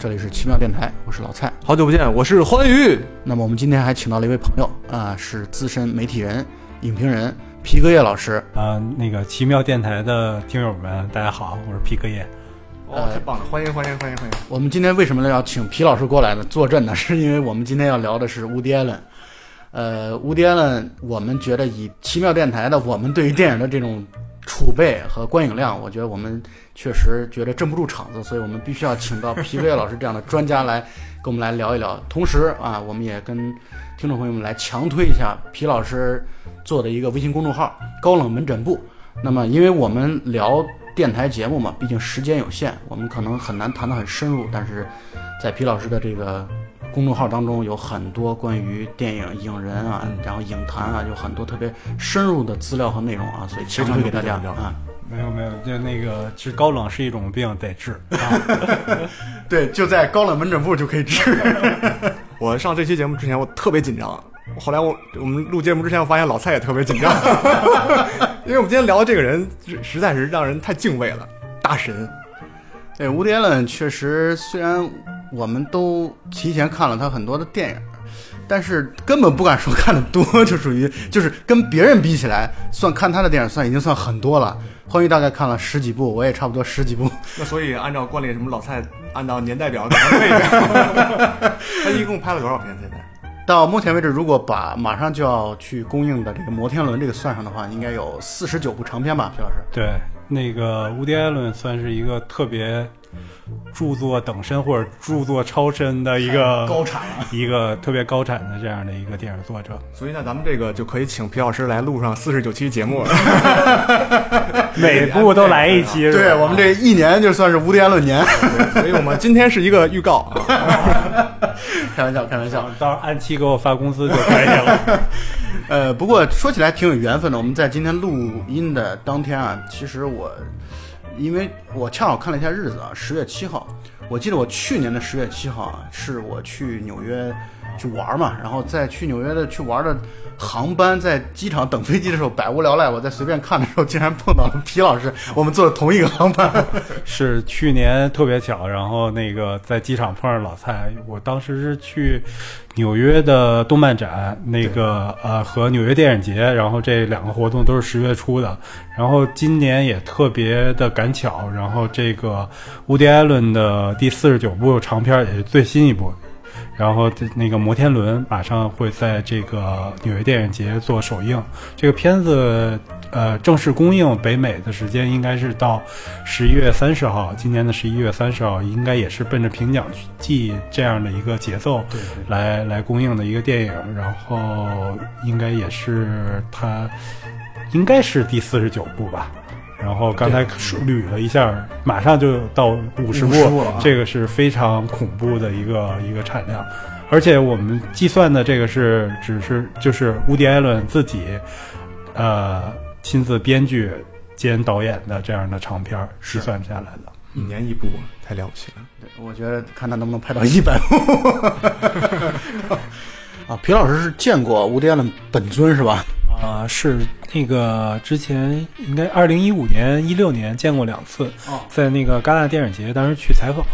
好，这里是奇妙电台，我是老蔡。好久不见，我是欢愉。那么我们今天还请到了一位朋友啊，是资深媒体人、影评人皮革叶老师。啊、那个奇妙电台的听友们，大家好，我是皮革叶。哦，太棒了！欢迎欢迎欢迎欢迎！我们今天为什么要请皮老师过来呢？坐镇呢？是因为我们今天要聊的是乌迪·艾伦。呃，乌迪·艾伦，我们觉得以奇妙电台的我们对于电影的这种储备和观影量，我觉得我们确实觉得镇不住场子，所以我们必须要请到皮革叶老师这样的专家来跟我们来聊一聊。同时啊，我们也跟听众朋友们来强推一下皮老师做的一个微信公众号“高冷门诊部”。那么，因为我们聊电台节目嘛，毕竟时间有限，我们可能很难谈得很深入。但是在皮老师的这个公众号当中，有很多关于电影、影人啊，然后影坛啊，有很多特别深入的资料和内容啊，所以强推给大家啊。没有没有，就那个其实高冷是一种病，得治啊。对，就在高冷门诊部就可以治。我上这期节目之前，我特别紧张。后来我我们录节目之前，我发现老蔡也特别紧张，因为我们今天聊的这个人实实在是让人太敬畏了，大神。对，吴迪·艾伦确实，虽然我们都提前看了他很多的电影，但是根本不敢说看的多，就属于 就是跟别人比起来，算看他的电影算已经算很多了。欢愉大概看了十几部，我也差不多十几部。那所以按照惯例，什么老蔡按照年代表给他背一下。他一共拍了多少片？现在？到目前为止，如果把马上就要去公映的这个《摩天轮》这个算上的话，应该有四十九部长片吧，皮老师。对，那个乌迪·艾伦算是一个特别著作等身或者著作超身的一个高产。一个特别高产的这样的一个电影作者。所以呢，咱们这个就可以请皮老师来录上四十九期节目了。每部都来一期，对我们这一年就算是乌迪·艾伦年。所以我们今天是一个预告啊。开玩笑，开玩笑。到时候按期给我发工资就可以了。呃，不过说起来挺有缘分的。我们在今天录音的当天啊，其实我，因为我恰好看了一下日子啊，十月七号。我记得我去年的十月七号啊，是我去纽约去玩嘛，然后在去纽约的去玩的航班，在机场等飞机的时候，百无聊赖，我在随便看的时候，竟然碰到了皮老师，我们坐的同一个航班。是去年特别巧，然后那个在机场碰上老蔡，我当时是去纽约的动漫展，那个呃和纽约电影节，然后这两个活动都是十月初的，然后今年也特别的赶巧，然后这个乌迪·艾伦的第四十九部长片也是最新一部。然后那个摩天轮马上会在这个纽约电影节做首映，这个片子呃正式公映北美的时间应该是到十一月三十号，今年的十一月三十号应该也是奔着评奖季这样的一个节奏来来公映的一个电影，然后应该也是它应该是第四十九部吧。然后刚才捋了一下，马上就到五十部50部了啊，这个是非常恐怖的一个一个产量。而且我们计算的这个是只是就是乌迪·艾伦自己，呃，亲自编剧兼导演的这样的长片儿计算下来的。一年一部，太了不起了。对，我觉得看他能不能拍到一百部。啊，皮老师是见过乌迪·艾伦本尊是吧？啊、是那个之前应该二零一五年、一六年见过两次，哦在那个戛纳电影节，当时去采访，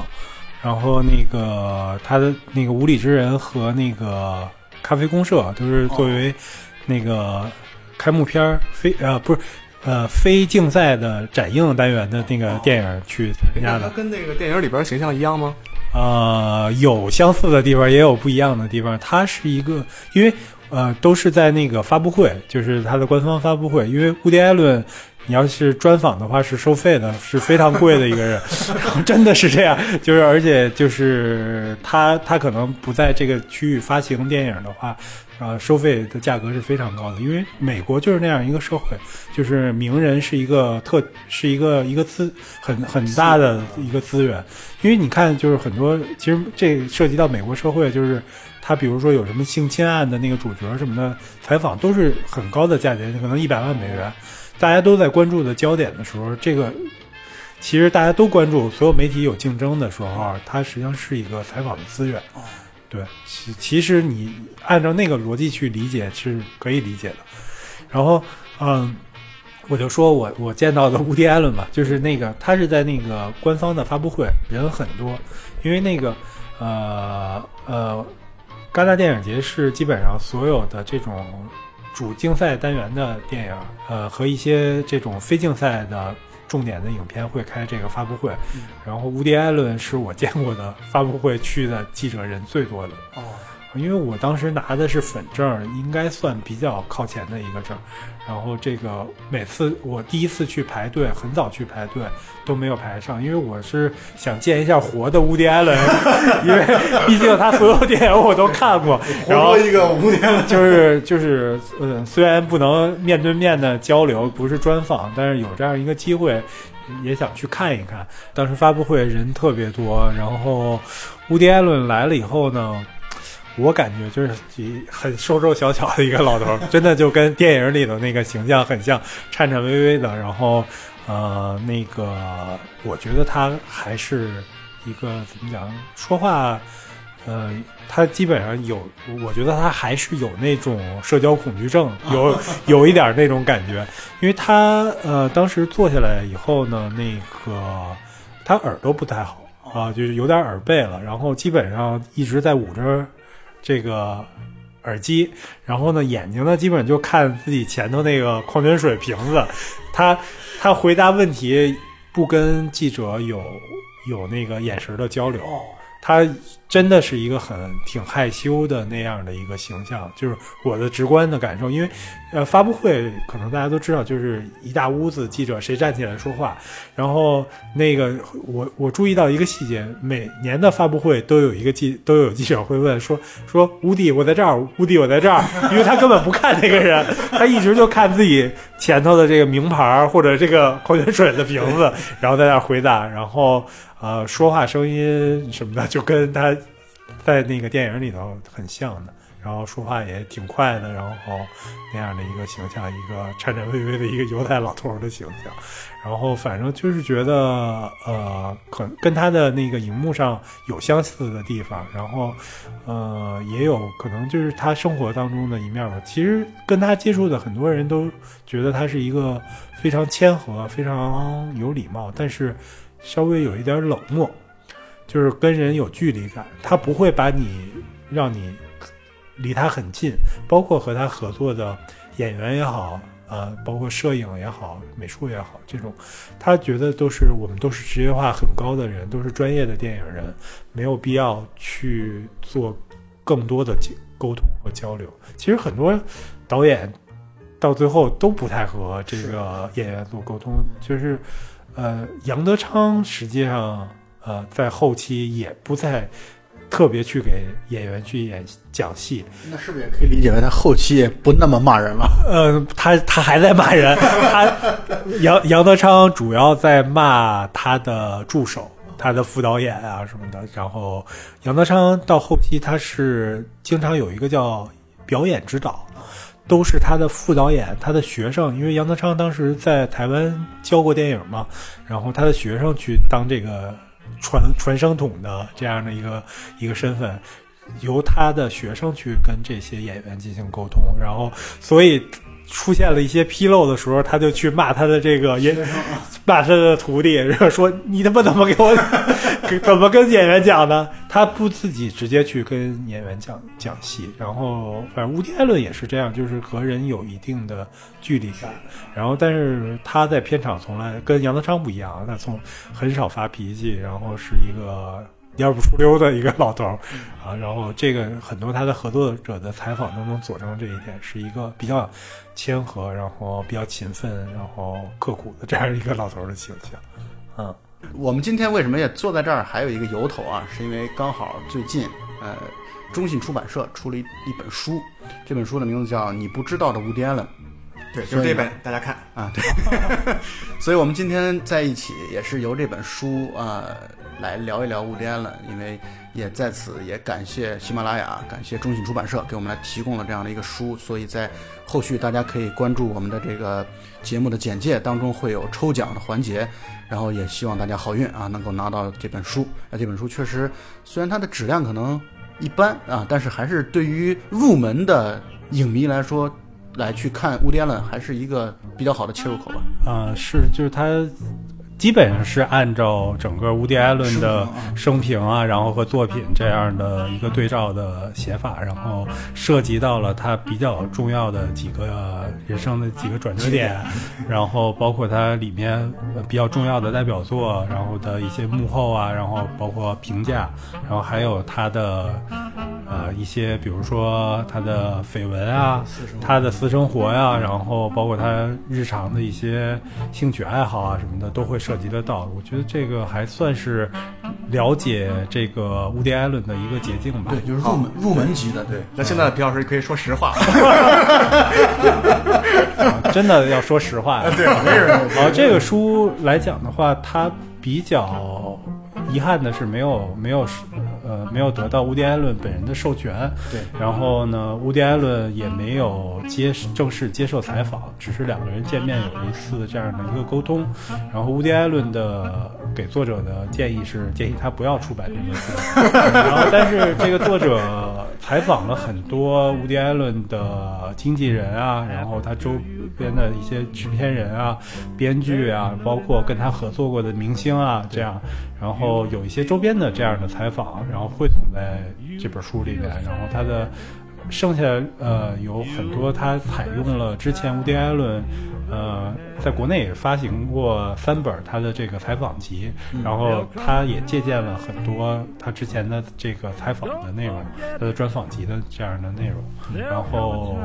然后那个他的那个《无理之人》和那个《咖啡公社》都是作为那个开幕片儿非呃不是呃非竞赛的展映单元的那个电影去参加的。跟那个电影里边形象一样吗？呃，有相似的地方，也有不一样的地方。它是一个，因为呃，都是在那个发布会，就是他的官方发布会。因为乌迪·艾伦，你要是专访的话是收费的，是非常贵的一个人，真的是这样。就是而且就是他他可能不在这个区域发行电影的话，呃，收费的价格是非常高的。因为美国就是那样一个社会，就是名人是一个特是一个一个资很很大的一个资源。因为你看，就是很多，其实这涉及到美国社会，就是他比如说有什么性侵案的那个主角什么的采访，都是很高的价钱，可能一百万美元。大家都在关注的焦点的时候，这个其实大家都关注，所有媒体有竞争的时候啊，它实际上是一个采访的资源。对，其其实你按照那个逻辑去理解是可以理解的。然后，嗯，我就说我我见到的乌迪艾伦吧，就是那个他是在那个官方的发布会，人很多，因为那个呃呃，戛纳电影节是基本上所有的这种主竞赛单元的电影，呃和一些这种非竞赛的重点的影片会开这个发布会，然后乌迪艾伦是我见过的发布会去的记者人最多的。哦，因为我当时拿的是粉证，应该算比较靠前的一个证。然后这个每次我第一次去排队，很早去排队都没有排上，因为我是想见一下活的乌迪艾伦，因为毕竟他所有电影我都看过。然后一个乌迪艾伦，就是就是呃，虽然不能面对面的交流，不是专访，但是有这样一个机会，也想去看一看。当时发布会人特别多，然后乌迪艾伦来了以后呢。我感觉就是一很瘦瘦小小的一个老头儿，真的就跟电影里的那个形象很像，颤颤巍巍的。然后，呃，那个我觉得他还是一个怎么讲，说话，呃，他基本上有，我觉得他还是有那种社交恐惧症，有有一点那种感觉。因为他呃，当时坐下来以后呢，那个他耳朵不太好啊，就是有点耳背了，然后基本上一直在捂着。这个耳机，然后呢，眼睛呢，基本就看自己前头那个矿泉水瓶子。他他回答问题不跟记者有有那个眼神的交流。他真的是一个很挺害羞的那样的一个形象，就是我的直观的感受。因为，呃，发布会可能大家都知道，就是一大屋子记者，谁站起来说话。然后那个我我注意到一个细节，每年的发布会都有一个记都有记者会问说说乌迪我在这儿，乌迪我在这儿，因为他根本不看那个人，他一直就看自己前头的这个名牌或者这个矿泉水的瓶子，然后在那回答，然后。呃，说话声音什么的 就跟他在那个电影里头很像的，然后说话也挺快的，然后那样的一个形象，一个颤颤巍巍的一个犹太老头的形象，然后反正就是觉得呃，可跟他的那个荧幕上有相似的地方，然后呃，也有可能就是他生活当中的一面吧。其实跟他接触的很多人都觉得他是一个非常谦和、非常有礼貌，但是。稍微有一点冷漠，就是跟人有距离感。他不会把你让你离他很近，包括和他合作的演员也好，呃，包括摄影也好、美术也好，这种他觉得都是我们都是职业化很高的人，都是专业的电影人，没有必要去做更多的沟通和交流。其实很多导演到最后都不太和这个演员做沟通，就是。呃，杨德昌实际上，呃，在后期也不再特别去给演员去演讲戏。那是不是也可以理解为他后期也不那么骂人了？呃，他他还在骂人。他杨杨德昌主要在骂他的助手、他的副导演啊什么的。然后杨德昌到后期，他是经常有一个叫表演指导。都是他的副导演，他的学生，因为杨德昌当时在台湾教过电影嘛，然后他的学生去当这个传传声筒的这样的一个一个身份，由他的学生去跟这些演员进行沟通，然后所以。出现了一些纰漏的时候，他就去骂他的这个演，骂他的徒弟，然后说你他妈怎么给我，怎么跟演员讲呢？他不自己直接去跟演员讲讲戏，然后反正乌迪艾伦也是这样，就是和人有一定的距离感。然后但是他在片场从来跟杨德昌不一样，他从很少发脾气，然后是一个。蔫不出溜的一个老头儿啊，然后这个很多他的合作者的采访都能佐证这一点，是一个比较谦和，然后比较勤奋，然后刻苦的这样一个老头儿的形象。嗯，我们今天为什么也坐在这儿，还有一个由头啊，是因为刚好最近，呃，中信出版社出了一一本书，这本书的名字叫《你不知道的乌迪安伦》。对，就是这本，大家看啊，对。所以我们今天在一起，也是由这本书啊。来聊一聊乌迪安了，因为也在此也感谢喜马拉雅，感谢中信出版社给我们来提供了这样的一个书，所以在后续大家可以关注我们的这个节目的简介当中会有抽奖的环节，然后也希望大家好运啊，能够拿到这本书。那这本书确实虽然它的质量可能一般啊，但是还是对于入门的影迷来说来去看乌迪艾伦，还是一个比较好的切入口吧。啊、是，就是他基本上是按照整个乌迪艾伦的生平啊，然后和作品这样的一个对照的写法，然后涉及到了他比较重要的几个人生的几个转折点，然后包括他里面呃比较重要的代表作，然后的一些幕后啊，然后包括评价，然后还有他的呃一些，比如说他的绯闻啊，他的私生活呀、然后包括他日常的一些兴趣爱好啊什么的，都会涉及得到。我觉得这个还算是了解这个乌迪艾伦的一个捷径吧。对，就是入门入门级的，对。那现在皮老师可以说实话，啊真的要说实话，对，没人。然后这个书来讲的话，它比较遗憾的是没有没有呃没有得到乌迪艾伦本人的授权，对。然后呢，乌迪艾伦也没有接正式接受采访，只是两个人见面有一次这样的一个沟通。然后乌迪艾伦的给作者的建议是建议他不要出版这本书，然后但是这个作者采访了很多乌迪艾伦的经纪人啊，然后他周边的一些制片人啊、编剧啊，包括跟他合作过的明星啊，这样，然后有一些周边的这样的采访，然后汇总在这本书里面，然后它的。剩下呃有很多，他采用了之前无迪艾伦，呃，在国内也发行过三本他的这个采访集，然后他也借鉴了很多他之前的这个采访的内容，他的专访集的这样的内容，然后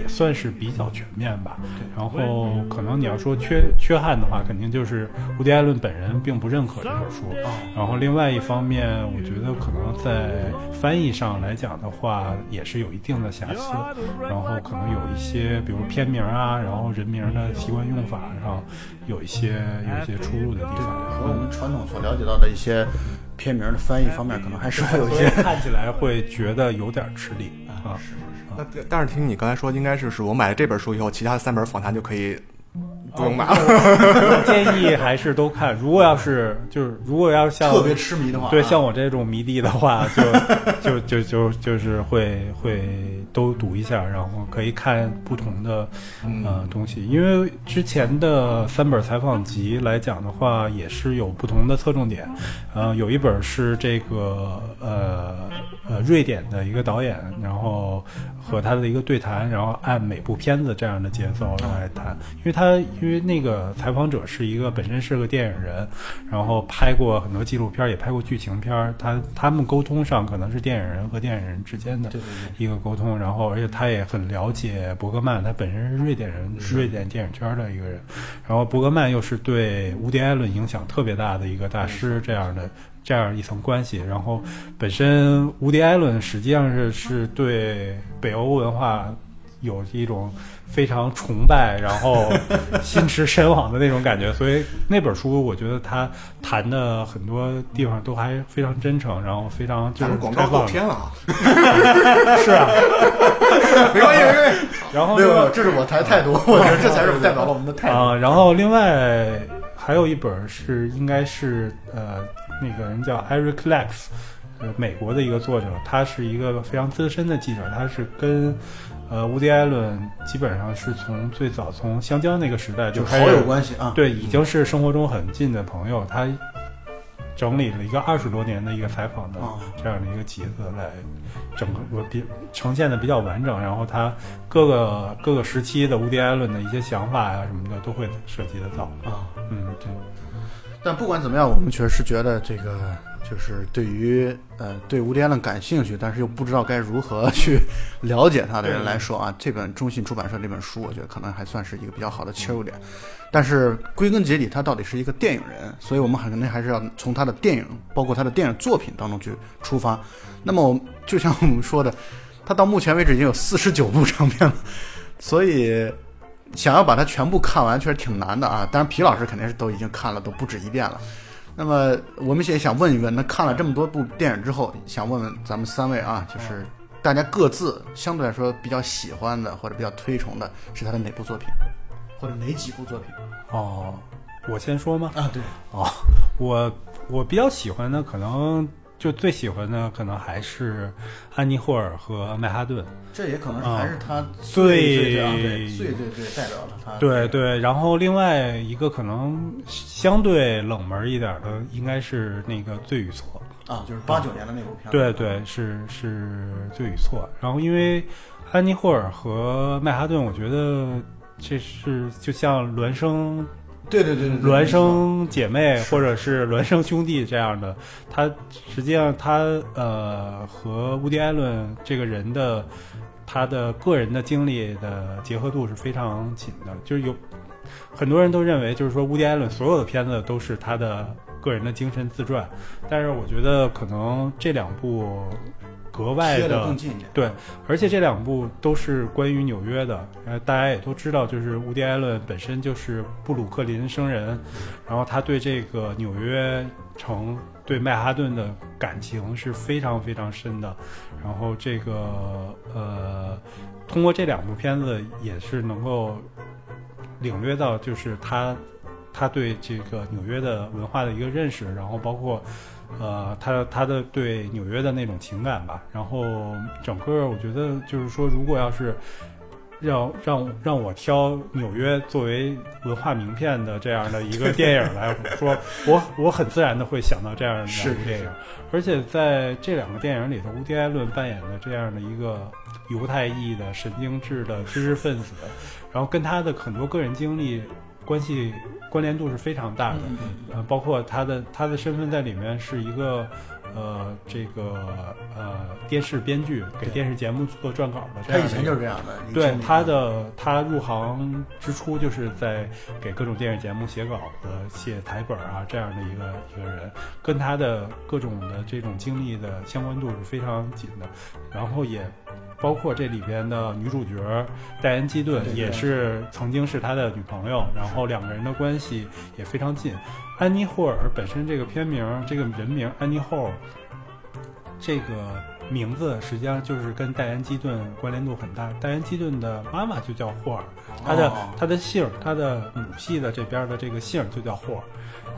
也算是比较全面吧。然后可能你要说缺缺憾的话，肯定就是乌迪艾伦本人并不认可这本书。然后另外一方面，我觉得可能在翻译上来讲的话，也是有一定的瑕疵。然后可能有一些，比如片名啊，然后人名的习惯用法上有一些有一些出入的地方。和我们传统所了解到的一些片名的翻译方面，可能还是会有一些。看起来会觉得有点吃力啊。那但是听你刚才说，应该是是我买了这本书以后，其他的三本访谈就可以不用买了。我建议还是都看。如果要是就是如果要像特别痴迷的话，对，啊像我这种迷弟的话，就就就就就是会会都读一下，然后可以看不同的呃东西。因为之前的三本采访集来讲的话，也是有不同的侧重点。呃，有一本是这个呃呃瑞典的一个导演，然后和他的一个对谈，然后按每部片子这样的节奏来谈。因为他因为那个采访者是一个本身是个电影人，然后拍过很多纪录片，也拍过剧情片儿。他他们沟通上可能是电影人和电影人之间的一个沟通，然后而且他也很了解伯格曼，他本身是瑞典人，是瑞典电影圈的一个人。然后伯格曼又是对乌迪艾伦影响特别大的一个大师，这样的这样一层关系。然后本身乌迪艾伦实际上是是对北欧文化有一种非常崇拜，然后 心驰神往的那种感觉。所以那本书，我觉得他谈的很多地方都还非常真诚，然后非常就是广告够偏了啊！是啊，没关系，没关系。然后没有没有，这是我台态度，我觉得这才是代表了我们的态度。啊，然后另外还有一本是应该是呃那个人叫 Eric Lex，呃美国的一个作者，他是一个非常资深的记者，他是跟呃乌迪艾伦基本上是从最早从香蕉那个时代就开始有关系啊，对，已经是生活中很近的朋友，他整理了一个二十多年的一个采访的哦这样的一个集子来整个我比呈现的比较完整，然后他各个各个时期的乌迪艾伦的一些想法呀、什么的都会涉及得到。啊。嗯，对，但不管怎么样，我们确实是觉得这个就是对于呃对乌迪艾伦感兴趣，但是又不知道该如何去 了解他的人来说啊，这本中信出版社这本书，我觉得可能还算是一个比较好的切入点。但是归根结底，他到底是一个电影人，所以我们肯定还是要从他的电影，包括他的电影作品当中去出发。那么，我就像我们说的，他到目前为止已经有四十九部 长片了，所以想要把它全部看完，确实挺难的啊。当然，皮老师肯定是都已经看了，都不止一遍了。那么我们也想问一问，那看了这么多部电影之后，想问问咱们三位啊，就是大家各自相对来说比较喜欢的或者比较推崇的是他的哪部作品，或者哪几部作品哦，我先说吗？啊？对，哦，我我比较喜欢的可能就最喜欢的可能还是安妮霍尔和曼哈顿。这也可能还是他最最最最最最代表了他。对对，然后另外一个可能相对冷门一点的，应该是那个《罪与错》啊，就是八九年的那部片子。对对，是是《罪与错》。然后因为安妮霍尔和曼哈顿，我觉得这是就像孪生对对对，孪生姐妹或者是孪生兄弟这样的，他实际上他呃和乌迪艾伦这个人的他的个人的经历的结合度是非常紧的，就是有很多人都认为就是说乌迪艾伦所有的片子都是他的个人的精神自传，但是我觉得可能这两部格外的。对，而且这两部都是关于纽约的。呃，大家也都知道，就是乌迪·艾伦本身就是布鲁克林生人，然后他对这个纽约城、对曼哈顿的感情是非常非常深的。然后这个呃，通过这两部片子也是能够领略到，就是他他对这个纽约的文化的一个认识，然后包括。呃，他他的对纽约的那种情感吧，然后整个我觉得就是说，如果要是让让让我挑纽约作为文化名片的这样的一个电影来说，我我很自然的会想到这样的电影，而且在这两个电影里头，乌迪·艾伦扮演的这样的一个犹太裔的神经质的知识分子，然后跟他的很多个人经历关系关联度是非常大的。嗯包括他的他的身份在里面是一个呃这个呃电视编剧，给电视节目做撰稿的这他以。前就是这样的。对他的他入行之初就是在给各种电视节目写稿子、写台本啊这样的一个一个人，跟他的各种的这种经历的相关度是非常紧的，然后也包括这里边的女主角戴恩基顿也是曾经是他的女朋友，然后两个人的关系也非常近。安妮霍尔本身这个片名这个人名安妮霍尔这个名字实际上就是跟戴安基顿关联度很大。戴安基顿的妈妈就叫霍尔，她的、哦她的姓，她的母系的这边的这个姓就叫霍尔。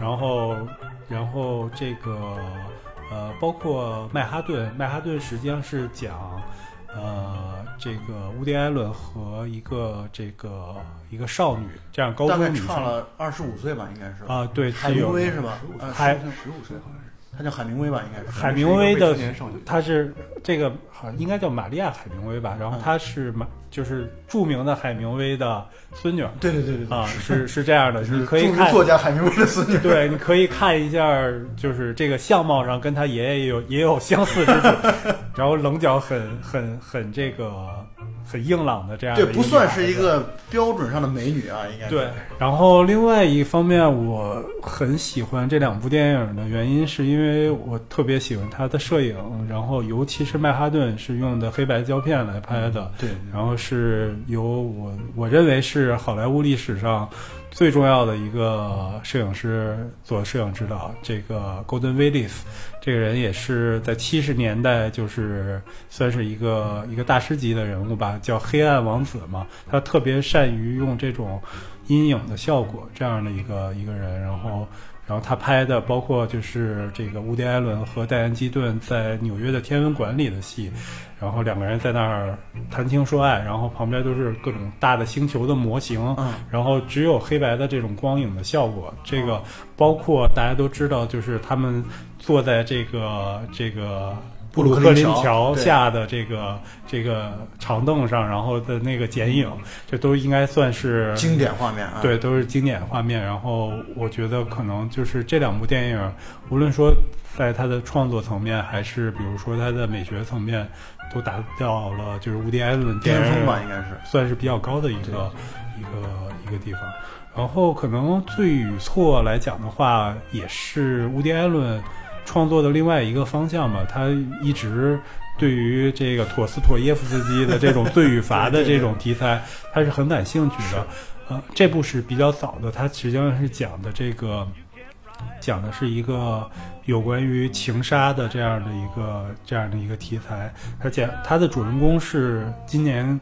然后，然后这个呃，包括曼哈顿，曼哈顿实际上是讲呃这个乌迪·艾伦和一个这个一个少女，这样高大概中女生差了二十五岁吧，应该是。啊，对，海是有明威是吧？还十五岁好像是。他叫海明威吧，应该是。海明威的是一个未成年少女。她是这个好像应该叫玛利亚海明威吧，然后嗯她是马就是著名的海明威的孙女儿。对对对对对啊，是是这样的，你可以看。作家海明威的孙女。对，你可以看一下，就是这个相貌上跟他爷爷有也有相似之处，然后棱角很很很这个很硬朗的这样的对，不算是一个标准上的美女啊，应该对，然后另外一方面，我很喜欢这两部电影的原因，是因为我特别喜欢它的摄影，然后尤其是曼哈顿是用的黑白胶片来拍的，对，然后是由我我认为是好莱坞历史上最重要的一个摄影师做摄影指导，这个 Golden Willis 这个人也是在七十年代就是算是一个一个大师级的人物吧，叫黑暗王子嘛，他特别善于用这种阴影的效果这样的一个一个人，然后。然后他拍的包括就是这个乌迪·艾伦和戴安·基顿在纽约的天文馆里的戏，然后两个人在那儿谈情说爱，然后旁边都是各种大的星球的模型，嗯，然后只有黑白的这种光影的效果。这个包括大家都知道，就是他们坐在这个这个布鲁克林桥下的这个这个长凳上，然后的那个剪影，这都应该算是经典画面啊。对，都是经典画面。然后我觉得可能就是这两部电影，无论说在它的创作层面，还是比如说它的美学层面，都达到了就是乌迪·艾伦巅峰吧，应该是。算是比较高的一个一个一个地方。然后可能对与错来讲的话，也是乌迪·艾伦创作的另外一个方向吧。他一直对于这个陀思妥耶夫斯基的这种罪与罚的这种题材，他是很感兴趣的。呃，这部是比较早的，它实际上是讲的这个，讲的是一个有关于情杀的这样的一个这样的一个题材。它讲它的主人公是今年，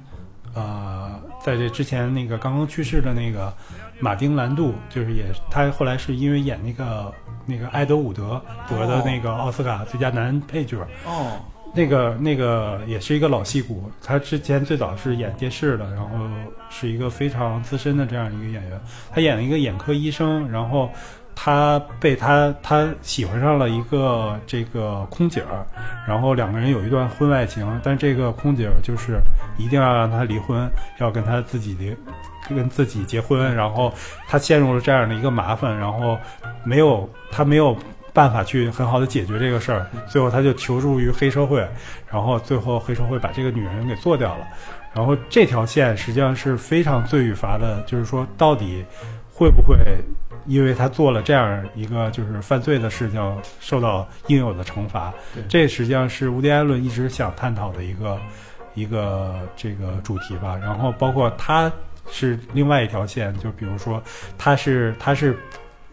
呃，在这之前那个刚刚去世的那个马丁兰度，就是也他后来是因为演那个那个埃德伍德得的那个奥斯卡最佳男配角。哦，那个那个也是一个老戏骨，他之前最早是演电视的，然后是一个非常资深的这样一个演员。他演了一个眼科医生，然后他被他他喜欢上了一个这个空姐儿，然后两个人有一段婚外情，但这个空姐儿就是一定要让他离婚，要跟他自己离跟自己结婚，然后他陷入了这样的一个麻烦，然后没有他没有办法去很好的解决这个事儿，最后他就求助于黑社会，然后最后黑社会把这个女人给做掉了，然后这条线实际上是非常罪与罚的，就是说到底会不会因为他做了这样一个就是犯罪的事情受到应有的惩罚？这实际上是乌迪埃伦一直想探讨的一个一个这个主题吧。然后包括他是另外一条线，就比如说他是他是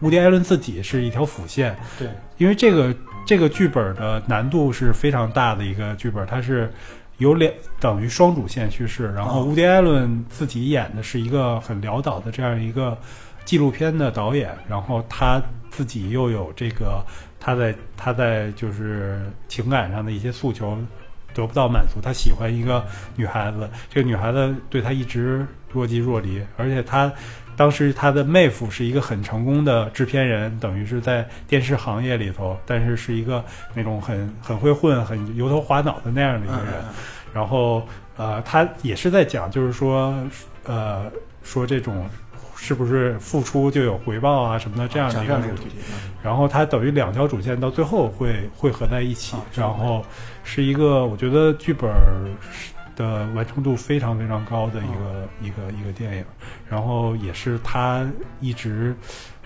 乌迪艾伦自己是一条辅线，对，因为这个这个剧本的难度是非常大的一个剧本，它是有两等于双主线叙事，然后哦。乌迪艾伦自己演的是一个很潦倒的这样一个纪录片的导演，然后他自己又有这个他在他在就是情感上的一些诉求得不到满足，他喜欢一个女孩子，这个女孩子对他一直若即若离，而且他当时他的妹夫是一个很成功的制片人，等于是在电视行业里头，但是是一个那种很很会混、很油头滑脑的那样的一个人。嗯然后呃，他也是在讲，就是说呃，说这种是不是付出就有回报啊什么的这样的一个主题。然后它等于两条主线到最后会汇合在一起，然后是一个我觉得剧本儿的完成度非常非常高的一个、一个一个电影，然后也是他一直。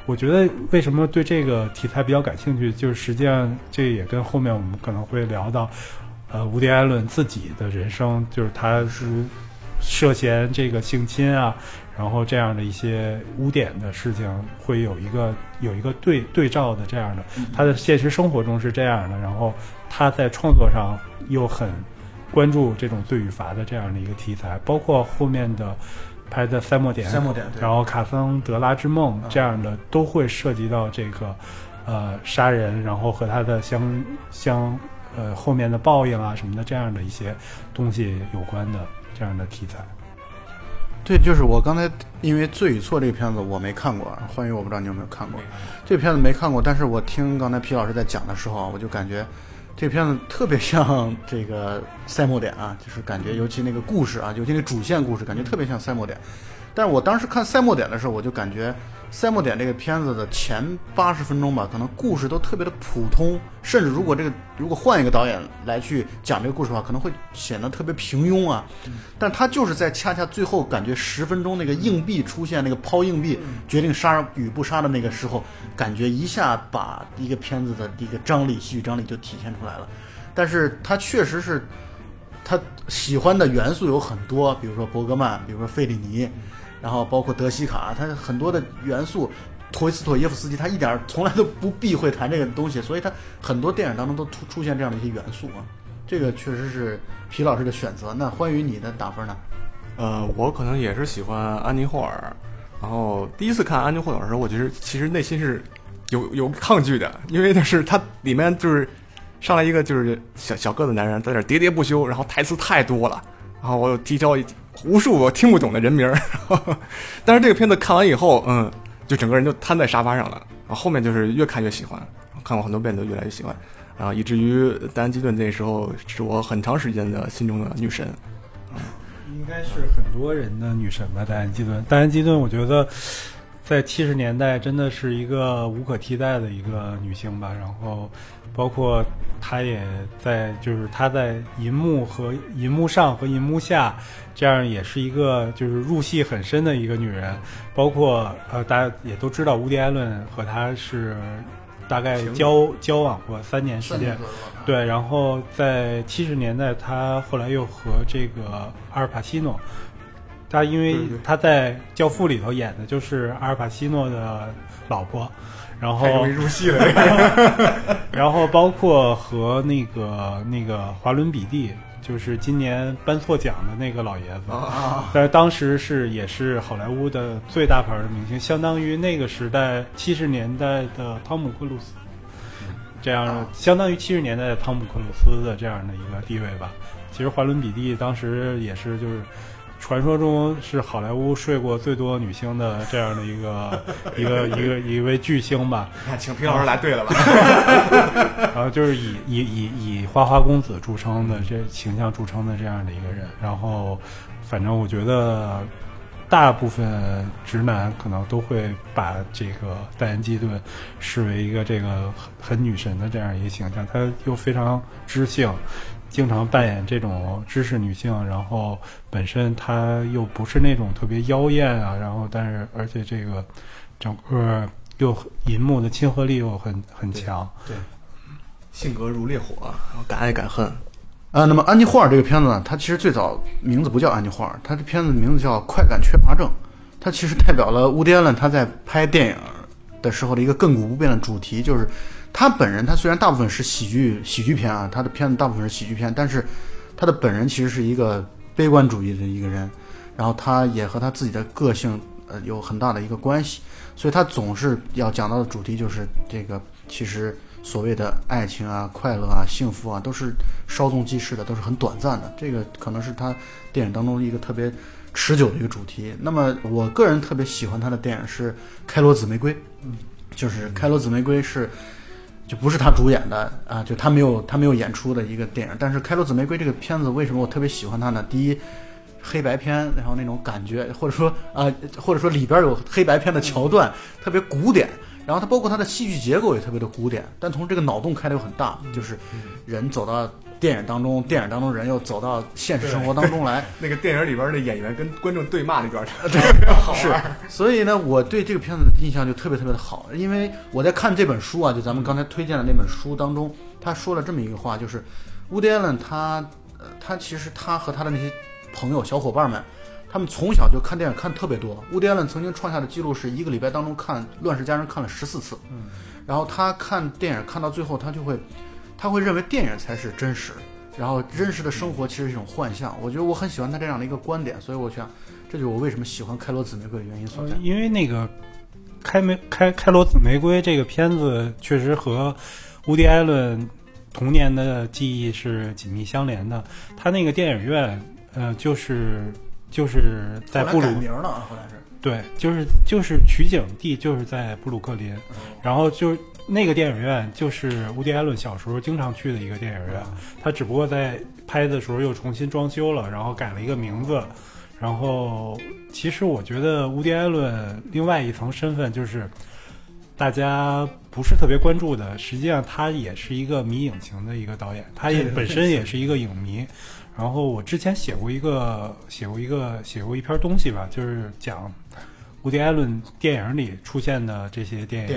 我觉得为什么对这个题材比较感兴趣，就是实际上这也跟后面我们可能会聊到，呃，伍迪·艾伦自己的人生，就是他是涉嫌这个性侵啊，然后这样的一些污点的事情，会有一个有一个对对照的这样的，他的现实生活中是这样的，然后他在创作上又很关注这种罪与罚的这样的一个题材，包括后面的拍的《赛末点》，赛末点然后《卡桑德拉之梦》这样的都会涉及到这个呃杀人，然后和他的相相呃后面的报应啊什么的这样的一些东西有关的这样的题材。对，就是我刚才因为《罪与错》这个片子我没看过，欢愉我不知道你有没有看过，这个片子没看过，但是我听刚才皮老师在讲的时候啊，我就感觉这个片子特别像 这个赛末点啊，就是感觉尤其那个故事啊，尤其那主线故事，感觉特别像赛末点。但是我当时看赛末点的时候，我就感觉赛末点这个片子的前八十分钟吧，可能故事都特别的普通，甚至如果这个如果换一个导演来去讲这个故事的话，可能会显得特别平庸啊。但他就是在恰恰最后感觉十分钟那个硬币出现，那个抛硬币决定杀与不杀的那个时候，感觉一下把一个片子的一个张力、戏剧张力就体现出来了。但是他确实是他喜欢的元素有很多，比如说伯格曼，比如说费里尼，然后包括德西卡，他很多的元素。托伊斯托耶夫斯基他一点从来都不避讳谈这个东西，所以他很多电影当中都出出现这样的一些元素啊。这个确实是皮老师的选择。那关于你的打分呢？呃，我可能也是喜欢安妮霍尔。然后第一次看安妮霍尔的时候，我觉得其实内心是有 有抗拒的，因为那是他里面就是上来一个就是小小个子男人在那喋喋不休，然后台词太多了，然后我又提交一无数我听不懂的人名儿。但是这个片子看完以后，嗯，就整个人就瘫在沙发上了。然后后面就是越看越喜欢，看过很多遍都越来越喜欢，然后以至于丹基顿那时候是我很长时间的心中的女神。应该是很多人的女神吧，戴安基顿。戴安基顿，我觉得在七十年代真的是一个无可替代的一个女星吧。然后，包括她也在，就是她在银幕和银幕上和银幕下，这样也是一个就是入戏很深的一个女人。包括呃，大家也都知道，乌迪·艾伦和她是大概交交往过三年时间。对，然后在七十年代，他后来又和这个阿尔帕西诺，他因为他在《教父》里头演的就是阿尔帕西诺的老婆，然后容易入戏了。然后包括和那个那个华伦比蒂，就是今年颁错奖的那个老爷子。啊，但是当时是也是好莱坞的最大牌的明星，相当于那个时代七十年代的汤姆克鲁斯，这样相当于七十年代的汤姆克鲁斯的这样的一个地位吧。其实华伦比蒂当时也是就是。传说中是好莱坞睡过最多女星的这样的一个 一个一个一位巨星吧，看，请皮老师来对了吧？然后就是以以以以花花公子著称的这形象著称的这样的一个人，然后反正我觉得大部分直男可能都会把这个戴安基顿视为一个这个很很女神的这样一个形象，她又非常知性。经常扮演这种知识女性，然后本身她又不是那种特别妖艳啊，然后但是而且这个整个又银幕的亲和力又很很强，对，性格如烈火，然后敢爱敢恨。啊，那么安妮霍尔这个片子呢，它其实最早名字不叫安妮霍尔，它这片子名字叫《快感缺乏症》，它其实代表了乌迪·安伦他在拍电影的时候的一个亘古不变的主题，就是。他本人，他虽然大部分是喜剧喜剧片啊，他的片子大部分是喜剧片，但是他的本人其实是一个悲观主义的一个人，然后他也和他自己的个性呃有很大的一个关系，所以他总是要讲到的主题就是这个，其实所谓的爱情啊、快乐啊、幸福啊，都是稍纵即逝的，都是很短暂的，这个可能是他电影当中一个特别持久的一个主题。那么我个人特别喜欢他的电影是《开罗紫玫瑰》，嗯，就是《开罗紫玫瑰》是。就不是他主演的啊，就他没有他没有演出的一个电影。但是《开罗紫玫瑰》这个片子为什么我特别喜欢它呢？第一，黑白片，然后那种感觉，或者说啊，或者说里边有黑白片的桥段，特别古典。然后它包括它的戏剧结构也特别的古典，但同时这个脑洞开的又很大，就是人走到。电影当中，电影当中人又走到现实生活当中来。那个电影里边的演员跟观众对骂那段，特别好玩。所以呢，我对这个片子的印象就特别特别的好，因为我在看这本书啊，就咱们刚才推荐的那本书当中，他说了这么一个话，就是乌迪·艾伦他，呃，他其实他和他的那些朋友小伙伴们，他们从小就看电影看特别多。乌迪·艾伦曾经创下的记录是一个礼拜当中看《乱世佳人》看了十四次，嗯，然后他看电影看到最后，他就会。他会认为电影才是真实，然后真实的生活其实是一种幻象。我觉得我很喜欢他这样的一个观点，所以我想，这就是我为什么喜欢《开罗紫玫瑰》的原因所在。因为那个《开玫开开罗紫玫瑰》这个片子确实和乌迪·艾伦童年的记忆是紧密相连的。他那个电影院，呃，就是就是在布鲁名了，后来是对，就是就是取景地就是在布鲁克林，然后就。那个电影院就是乌迪·艾伦小时候经常去的一个电影院，他只不过在拍的时候又重新装修了，然后改了一个名字。然后，其实我觉得乌迪·艾伦另外一层身份就是大家不是特别关注的，实际上他也是一个迷影型的一个导演，他也本身也是一个影迷。然后我之前写过一个写过一个写过一篇东西吧，就是讲乌迪·艾伦电影里出现的这些电影。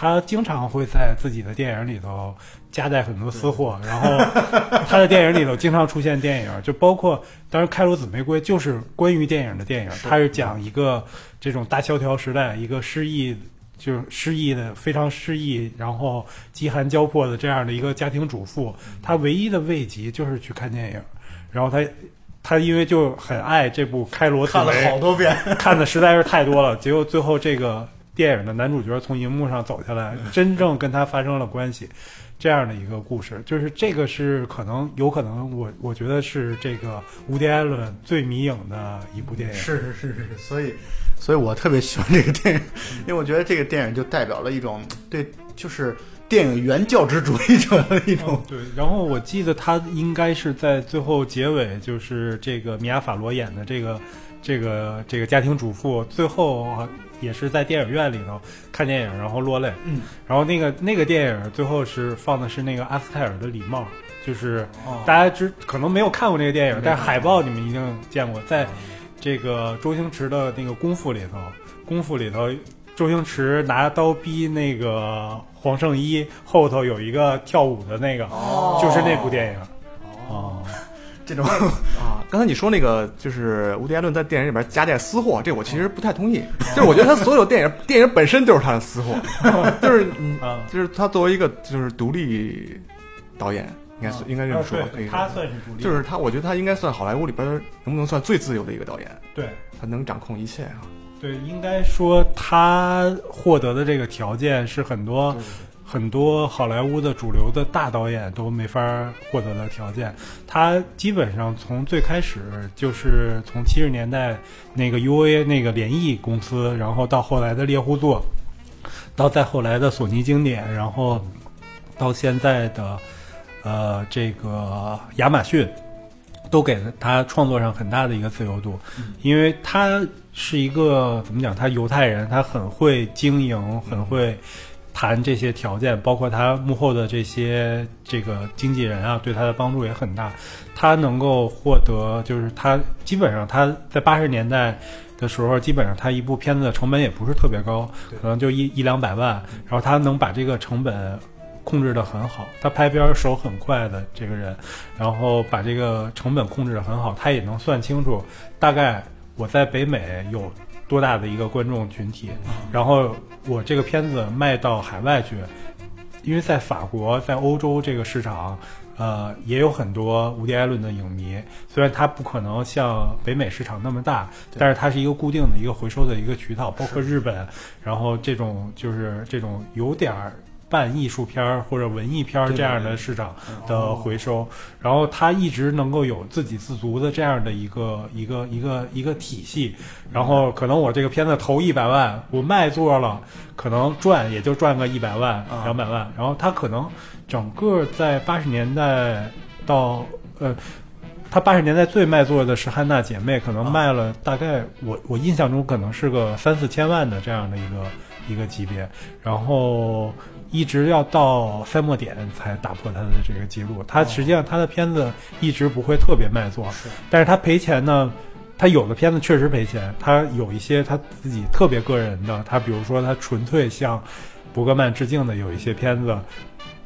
他经常会在自己的电影里头夹带很多私货，然后他的电影里头经常出现电影，就包括当然《开罗紫玫瑰》就是关于电影的电影，它是讲一个这种大萧条时代一个失意，就是失意的非常失意，然后饥寒交迫的这样的一个家庭主妇，她唯一的慰藉就是去看电影，然后她她因为就很爱这部《开罗紫玫瑰》，看了好多遍，看的实在是太多了，结果最后这个。电影的男主角从荧幕上走下来，真正跟他发生了关系，这样的一个故事，就是这个是可能有可能，我我觉得是这个伍迪·艾伦最迷影的一部电影。是是是是是，所以，所以我特别喜欢这个电影，因为我觉得这个电影就代表了一种对，就是电影原教旨主义者的一种。对，然后我记得他应该是在最后结尾，就是这个米娅·法罗演的这个这个这个家庭主妇，最后。也是在电影院里头看电影，然后落泪。嗯，然后那个那个电影最后是放的是那个阿斯泰尔的礼帽，就是大家知可能没有看过那个电影，但是海报你们一定见过，在这个周星驰的那个功夫里头，功夫里头，周星驰拿刀逼那个黄圣依，后头有一个跳舞的那个，就是那部电影。哦。这种啊，刚才你说那个就是乌迪·艾伦在电影里边夹带私货，这我其实不太同意。就是我觉得他所有电影 电影本身就是他的私货，就是嗯，就是他作为一个就是独立导演，应该算应该这么说，可以啊他算是独立，就是他，我觉得他应该算好莱坞里边能不能算最自由的一个导演，对。他能掌控一切啊。对，应该说他获得的这个条件是很多很多好莱坞的主流的大导演都没法获得的条件。他基本上从最开始就是从七十年代那个 U A 那个联谊公司，然后到后来的猎户座，到再后来的索尼经典，然后到现在的呃这个亚马逊。都给了他创作上很大的一个自由度，因为他是一个怎么讲？他犹太人，他很会经营，很会谈这些条件，包括他幕后的这些这个经纪人啊，对他的帮助也很大。他能够获得，就是他基本上他在八十年代的时候，基本上他一部片子的成本也不是特别高，可能就一一两百万，然后他能把这个成本。控制的很好，他拍片手很快的这个人，然后把这个成本控制的很好，他也能算清楚大概我在北美有多大的一个观众群体，然后我这个片子卖到海外去，因为在法国、在欧洲这个市场，呃，也有很多无敌艾伦的影迷，虽然它不可能像北美市场那么大，但是它是一个固定的一个回收的一个渠道，包括日本，然后这种就是这种有点儿。半艺术片儿或者文艺片儿这样的市场的回收，然后他一直能够有自给自足的这样的一个一个一个一个体系，然后可能我这个片子投一百万，我卖座了，可能赚也就赚个一百万两百万，然后他可能整个在八十年代到呃，他八十年代最卖座的是《汉娜姐妹》，可能卖了大概我我印象中可能是个三四千万的这样的一个一个级别，然后。一直要到赛末点才打破他的这个记录。他实际上他的片子一直不会特别卖座，但是他赔钱呢。他有的片子确实赔钱，他有一些他自己特别个人的，他比如说他纯粹向伯格曼致敬的有一些片子，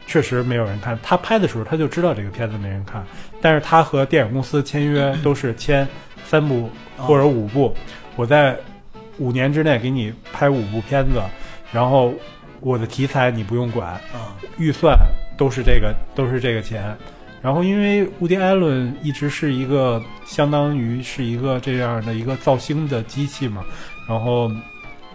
确实没有人看。他拍的时候他就知道这个片子没人看，但是他和电影公司签约都是签三部或者五部，我在五年之内给你拍五部片子，然后。我的题材你不用管，预算都是这个都是这个钱，然后因为乌迪艾伦一直是一个相当于是一个这样的一个造星的机器嘛，然后。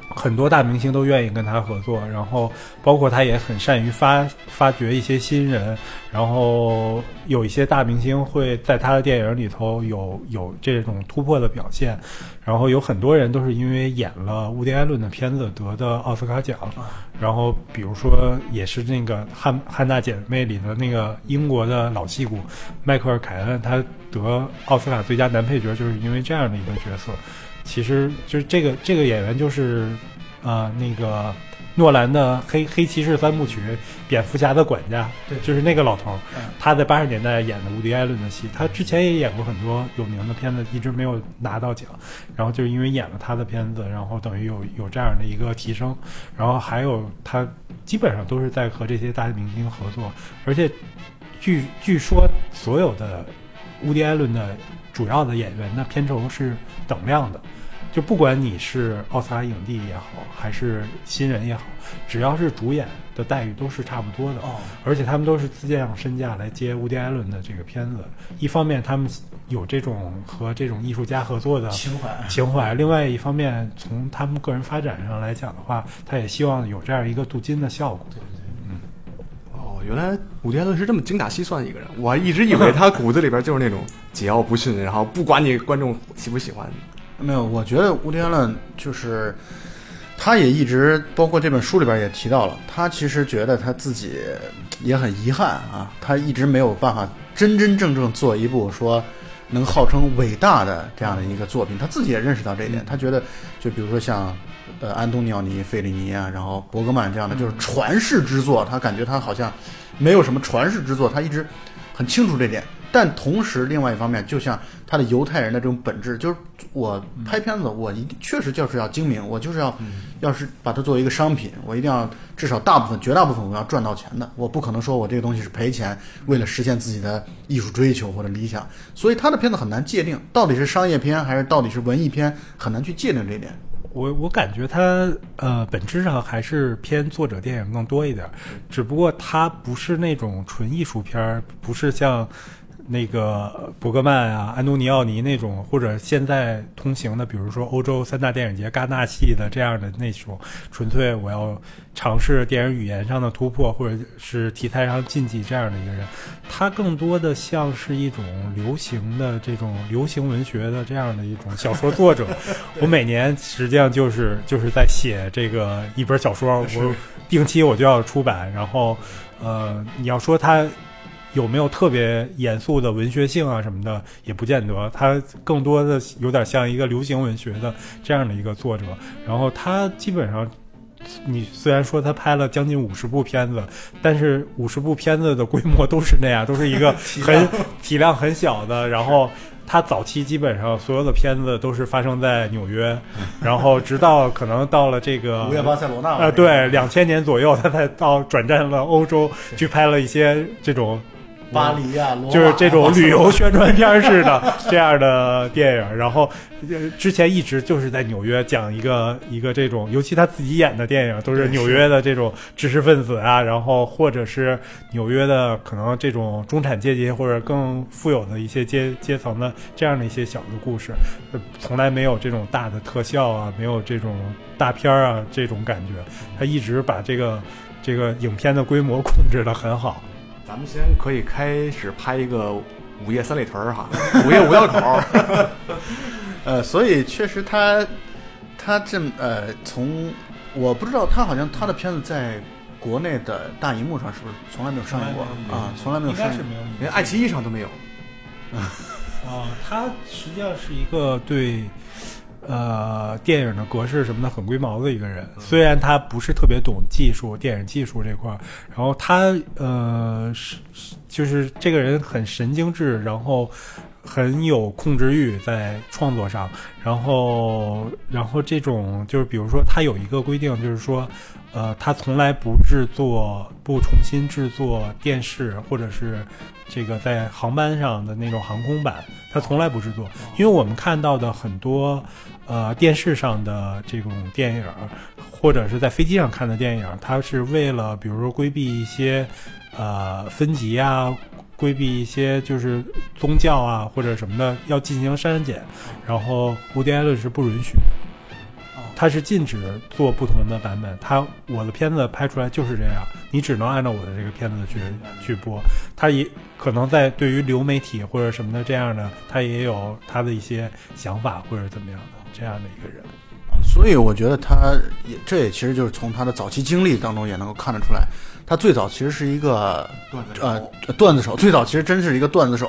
很多大明星都愿意跟他合作，然后包括他也很善于发发掘一些新人，然后有一些大明星会在他的电影里头有有这种突破的表现，然后有很多人都是因为演了伍迪·艾伦的片子得的奥斯卡奖，然后比如说也是那个《汉汉娜姐妹》里的那个英国的老戏骨迈克尔·凯恩，他得奥斯卡最佳男配角就是因为这样的一个角色。其实就是这个这个演员就是，呃，那个诺兰的黑黑骑士三部曲，蝙蝠侠的管家，对，就是那个老头儿，他在八十年代演的伍迪·艾伦的戏，他之前也演过很多有名的片子，一直没有拿到奖，然后就是因为演了他的片子，然后等于有有这样的一个提升，然后还有他基本上都是在和这些大明星合作，而且据据说所有的伍迪·艾伦的主要的演员的片酬是等量的。就不管你是奥斯卡影帝也好，还是新人也好，只要是主演的待遇都是差不多的。哦，而且他们都是自降身价来接乌迪·艾伦的这个片子。一方面，他们有这种和这种艺术家合作的情怀；情怀。另外一方面，从他们个人发展上来讲的话，他也希望有这样一个镀金的效果。对对对，嗯。哦，原来伍迪·艾伦是这么精打细算一个人，我一直以为他骨子里边就是那种桀骜不驯，然后不管你观众喜不喜欢。没有，我觉得乌迪·安伦就是，他也一直包括这本书里边也提到了，他其实觉得他自己也很遗憾啊，他一直没有办法真真正正做一部说能号称伟大的这样的一个作品，他自己也认识到这一点，他觉得就比如说像呃安东尼奥尼、费里尼啊，然后伯格曼这样的就是传世之作，他感觉他好像没有什么传世之作，他一直很清楚这点。但同时，另外一方面，就像他的犹太人的这种本质，就是我拍片子，我一定确实就是要精明，我就是要，要是把它作为一个商品，我一定要至少大部分、绝大部分我要赚到钱的，我不可能说我这个东西是赔钱，为了实现自己的艺术追求或者理想。所以他的片子很难界定到底是商业片还是到底是文艺片，很难去界定这一点。我我感觉他呃本质上还是偏作者电影更多一点儿，只不过他不是那种纯艺术片儿，不是像那个伯格曼啊、安东尼奥尼那种，或者现在通行的，比如说欧洲三大电影节戛纳系的这样的那种，纯粹我要尝试电影语言上的突破，或者是题材上禁忌这样的一个人。他更多的像是一种流行的这种流行文学的这样的一种小说作者。我每年实际上就是就是在写这个一本小说，我定期我就要出版。然后，呃，你要说他有没有特别严肃的文学性啊什么的，也不见得。他更多的有点像一个流行文学的这样的一个作者。然后他基本上。你虽然说他拍了将近五十部片子，但是五十部片子的规模都是那样，都是一个 很体量很小的。然后他早期基本上所有的片子都是发生在纽约，然后直到可能到了这个五月巴塞罗那啊，对，两千年左右，他才到转战了欧洲，去拍了一些这种。巴黎啊，就是这种旅游宣传片似的这样的电影，然后呃之前一直就是在纽约讲一个一个这种，尤其他自己演的电影都是纽约的这种知识分子啊，然后或者是纽约的可能这种中产阶级或者更富有的一些阶阶层的这样的一些小的故事，呃从来没有这种大的特效啊，没有这种大片儿啊这种感觉，他一直把这个这个影片的规模控制得很好。咱们先可以开始拍一个午夜三里屯儿哈，午夜五道口儿。呃，所以确实他他这呃，从我不知道他好像他的片子在国内的大荧幕上是不是从来没有上映过啊？从来没有上映过。该是没有连爱奇艺上都没有。啊，他实际上是一个对呃电影的格式什么的很龟毛的一个人。虽然他不是特别懂技术，电影技术这块儿，然后他呃是是就是这个人很神经质，然后很有控制欲在创作上，然后然后这种就是比如说他有一个规定，就是说呃他从来不制作不重新制作电视或者是这个在航班上的那种航空版，他从来不制作，因为我们看到的很多呃电视上的这种电影，或者是在飞机上看的电影，它是为了比如说规避一些呃分级啊，规避一些就是宗教啊或者什么的要进行删减，然后无迪艾伦是不允许的。它是禁止做不同的版本，它我的片子拍出来就是这样，你只能按照我的这个片子去去播。他也可能在对于流媒体或者什么的这样的，他也有他的一些想法或者怎么样的这样的一个人。所以我觉得他也这也其实就是从他的早期经历当中也能够看得出来，他最早其实是一个段子呃段子手，最早其实真是一个段子手。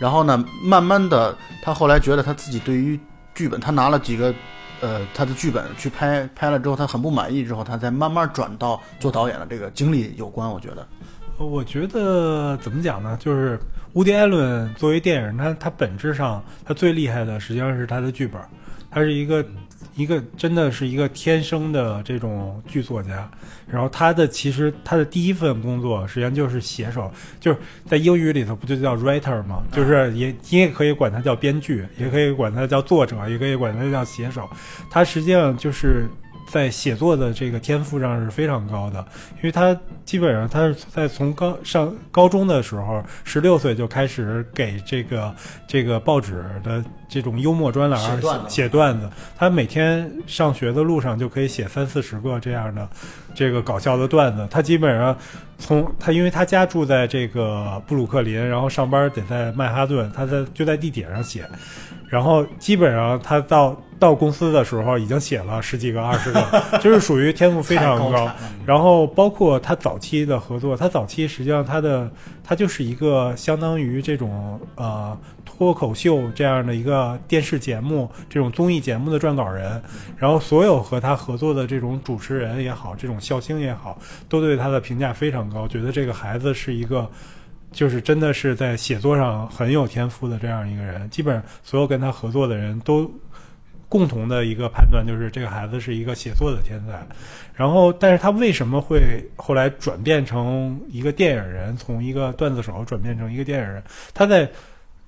然后呢，慢慢的他后来觉得他自己对于剧本，他拿了几个呃他的剧本去拍，拍了之后他很不满意，之后他再慢慢转到做导演的这个经历有关。我觉得我觉得怎么讲呢？就是乌迪·艾伦作为电影，他他本质上他最厉害的实际上是他的剧本，他是一个一个真的是一个天生的这种剧作家。然后他的其实他的第一份工作实际上就是写手，就是在英语里头不就叫 writer 吗？就是也你也可以管他叫编剧，也可以管他叫作者，也可以管他叫写手。他实际上就是在写作的这个天赋上是非常高的，因为他基本上他是在从高上高中的时候，十六岁就开始给这个这个报纸的这种幽默专栏写段子写段子。他每天上学的路上就可以写三四十个这样的这个搞笑的段子。他基本上从他因为他家住在这个布鲁克林，然后上班得在曼哈顿，他在就在地铁上写。然后基本上他到到公司的时候已经写了十几个、二十个，就是属于天赋非常高高。然后包括他早期的合作，他早期实际上他的他就是一个相当于这种呃脱口秀这样的一个电视节目、这种综艺节目的撰稿人。然后所有和他合作的这种主持人也好，这种笑星也好，都对他的评价非常高，觉得这个孩子是一个。就是真的是在写作上很有天赋的这样一个人，基本上所有跟他合作的人都共同的一个判断就是这个孩子是一个写作的天才。然后，但是他为什么会后来转变成一个电影人，从一个段子手转变成一个电影人？他在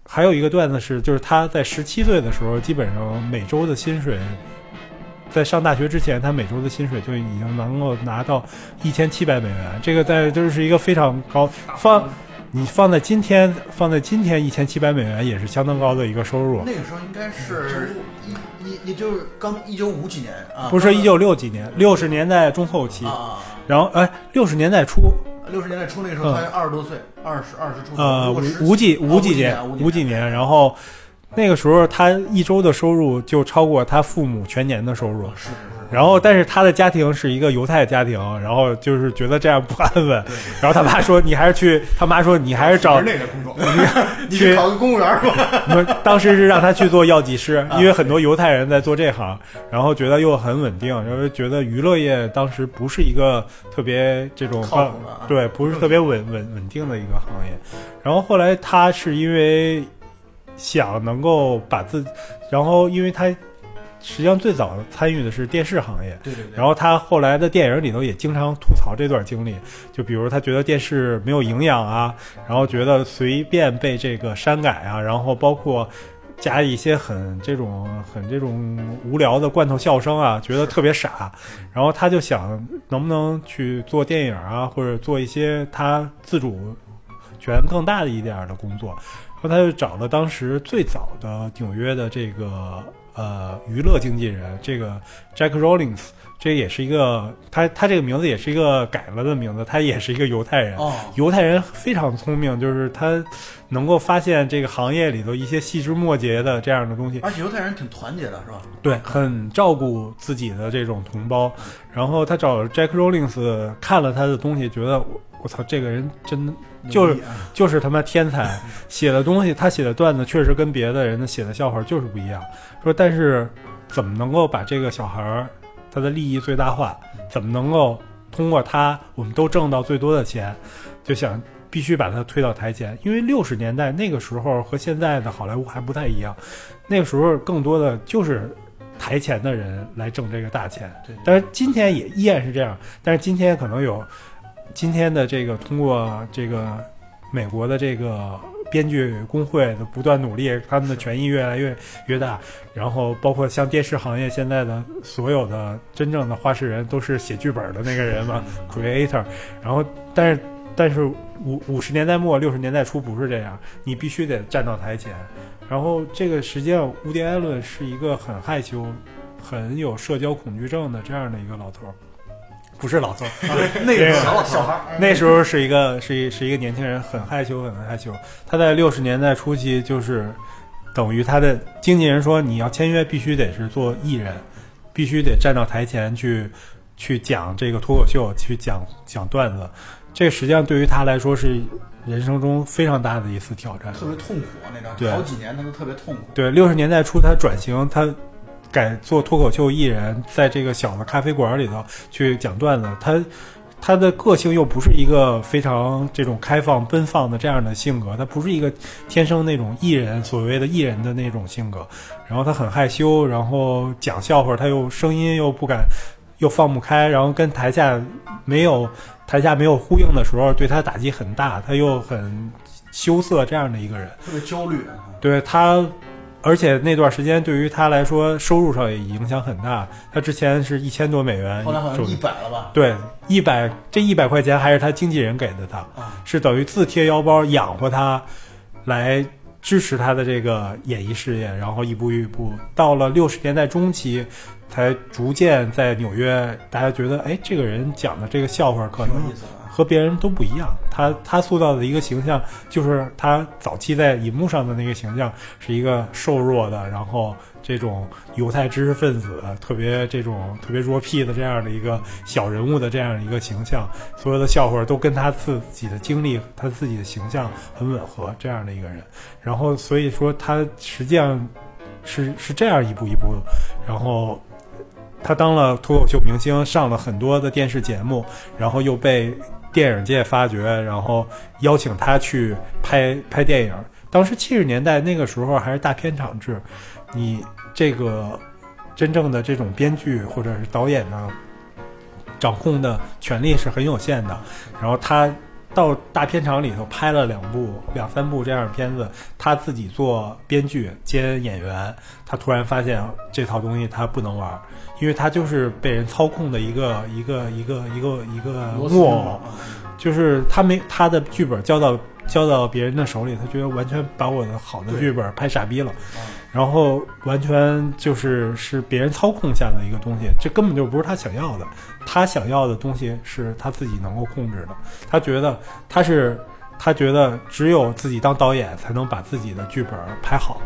还有一个段子是，就是他在十七岁的时候，基本上每周的薪水在上大学之前，他每周的薪水就已经能够拿到一千七百美元，这个在就是一个非常高放。你放在今天，放在今天一千七百美元也是相当高的一个收入。那个时候应该是一一，也就是刚一九五几年啊，不是一九六几年，六十年代中后期。啊，然后哎，六十年代初，六十年代初那个时候他二十多岁，二十二十出头。呃，五几啊五几年，五几年，然后那个时候他一周的收入就超过他父母全年的收入。是是是。然后，但是他的家庭是一个犹太家庭，然后就是觉得这样不安稳。然后他妈说：“你还是去。”他妈说：“你还是找内的工作。你去考个公务员吧。不，当时是让他去做药剂师，因为很多犹太人在做这行，然后觉得又很稳定，然后觉得娱乐业当时不是一个特别这种对，不是特别稳稳稳定的一个行业。然后后来他是因为想能够把自，然后因为他实际上最早参与的是电视行业，对对对。然后他后来的电影里头也经常吐槽这段经历，就比如他觉得电视没有营养啊，然后觉得随便被这个删改啊，然后包括加一些很这种很这种无聊的罐头笑声啊，觉得特别傻。然后他就想能不能去做电影啊，或者做一些他自主权更大的一点儿的工作。然后他就找了当时最早的纽约的这个呃娱乐经纪人，这个 Jack Rollins，这也是一个他他这个名字也是一个改了的名字，他也是一个犹太人。哦，犹太人非常聪明，就是他能够发现这个行业里头一些细枝末节的这样的东西，而且犹太人挺团结的，是吧？对，很照顾自己的这种同胞。然后他找 Jack Rollins 看了他的东西，觉得我我操，这个人真的就是就是他妈天才，写的东西，他写的段子确实跟别的人的写的笑话就是不一样。说但是怎么能够把这个小孩儿他的利益最大化？怎么能够通过他我们都挣到最多的钱？就想必须把他推到台前，因为六十年代那个时候和现在的好莱坞还不太一样，那个时候更多的就是台前的人来挣这个大钱。对但是今天也依然是这样，但是今天可能有今天的这个通过这个美国的这个编剧工会的不断努力，他们的权益越来越越大，然后包括像电视行业现在的所有的真正的话事人都是写剧本的那个人嘛，creator，然后但是但是五五十年代末六十年代初不是这样，你必须得站到台前，然后这个实际上乌迪艾伦是一个很害羞、很有社交恐惧症的这样的一个老头儿，不是老头儿。那个这个小小孩儿，那时候是一个是一是一个年轻人，很害羞，很害羞。他在六十年代初期，就是等于他的经纪人说，你要签约必须得是做艺人，必须得站到台前去去讲这个脱口秀，去讲讲段子。这实际上对于他来说是人生中非常大的一次挑战。特别痛苦啊，那对段好几年他都特别痛苦。对，六十年代初他转型，他改做脱口秀艺人，在这个小的咖啡馆里头去讲段子。他他的个性又不是一个非常这种开放奔放的这样的性格，他不是一个天生那种艺人所谓的艺人的那种性格。然后他很害羞，然后讲笑话他又声音又不敢，又放不开，然后跟台下没有台下没有呼应的时候，对他打击很大，他又很羞涩这样的一个人。特别焦虑啊。对他，而且那段时间对于他来说收入上也影响很大。他之前是一千多美元，后来好像一百了吧？对一百这一百块钱还是他经纪人给的他，啊，是等于自贴腰包养活他，来支持他的这个演艺事业，然后一步一步到了六十年代中期，才逐渐在纽约，大家觉得哎，这个人讲的这个笑话可能。和别人都不一样。他他塑造的一个形象，就是他早期在荧幕上的那个形象，是一个瘦弱的，然后这种犹太知识分子，特别这种特别弱屁的这样的一个小人物的这样一个形象。所有的笑话都跟他自己的经历、他自己的形象很吻合，这样的一个人。然后所以说他实际上是是这样一步一步，然后。他当了脱口秀明星，上了很多的电视节目，然后又被电影界发掘，然后邀请他去拍拍电影。当时七十年代那个时候还是大片场制，你这个真正的这种编剧或者是导演呢，掌控的权力是很有限的。然后他到大片场里头拍了两部、两三部这样的片子，他自己做编剧兼演员，他突然发现这套东西他不能玩，因为他就是被人操控的一个一个一个一个一个木偶，就是他没他的剧本交到交到别人的手里，他觉得完全把我的好的剧本拍傻逼了，然后完全就是是别人操控下的一个东西，这根本就不是他想要的。他想要的东西是他自己能够控制的，他觉得他是他觉得只有自己当导演才能把自己的剧本拍好。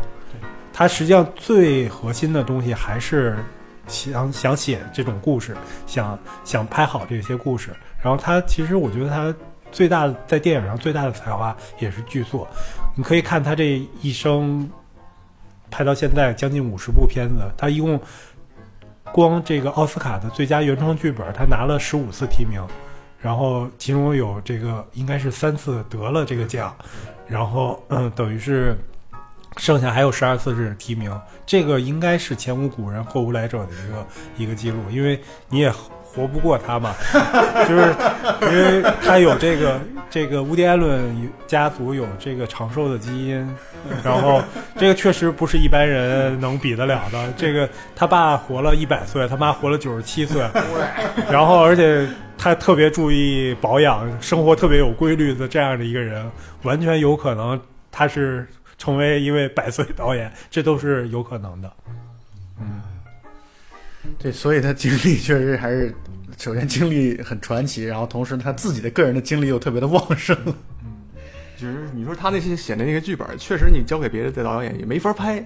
他实际上最核心的东西还是想想写这种故事，想想拍好这些故事。然后他其实我觉得他最大的在电影上最大的才华也是剧作。你可以看他这一生拍到现在将近五十部片子，他一共光这个奥斯卡的最佳原创剧本，他拿了十五次提名，然后其中有这个应该是三次得了这个奖，然后嗯，等于是剩下还有十二次是提名，这个应该是前无古人后无来者的一个一个记录，因为你也活不过他嘛，就是因为他有这个这个乌迪艾伦家族有这个长寿的基因，然后这个确实不是一般人能比得了的。这个他爸活了一百岁，他妈活了九十七岁，然后而且他特别注意保养，生活特别有规律的这样的一个人，完全有可能他是成为一位百岁导演，这都是有可能的。嗯对，所以他经历确实还是，首先经历很传奇，然后同时他自己的个人的精力又特别的旺盛。嗯就是你说他那些写的那个剧本，确实你交给别的导演也没法拍，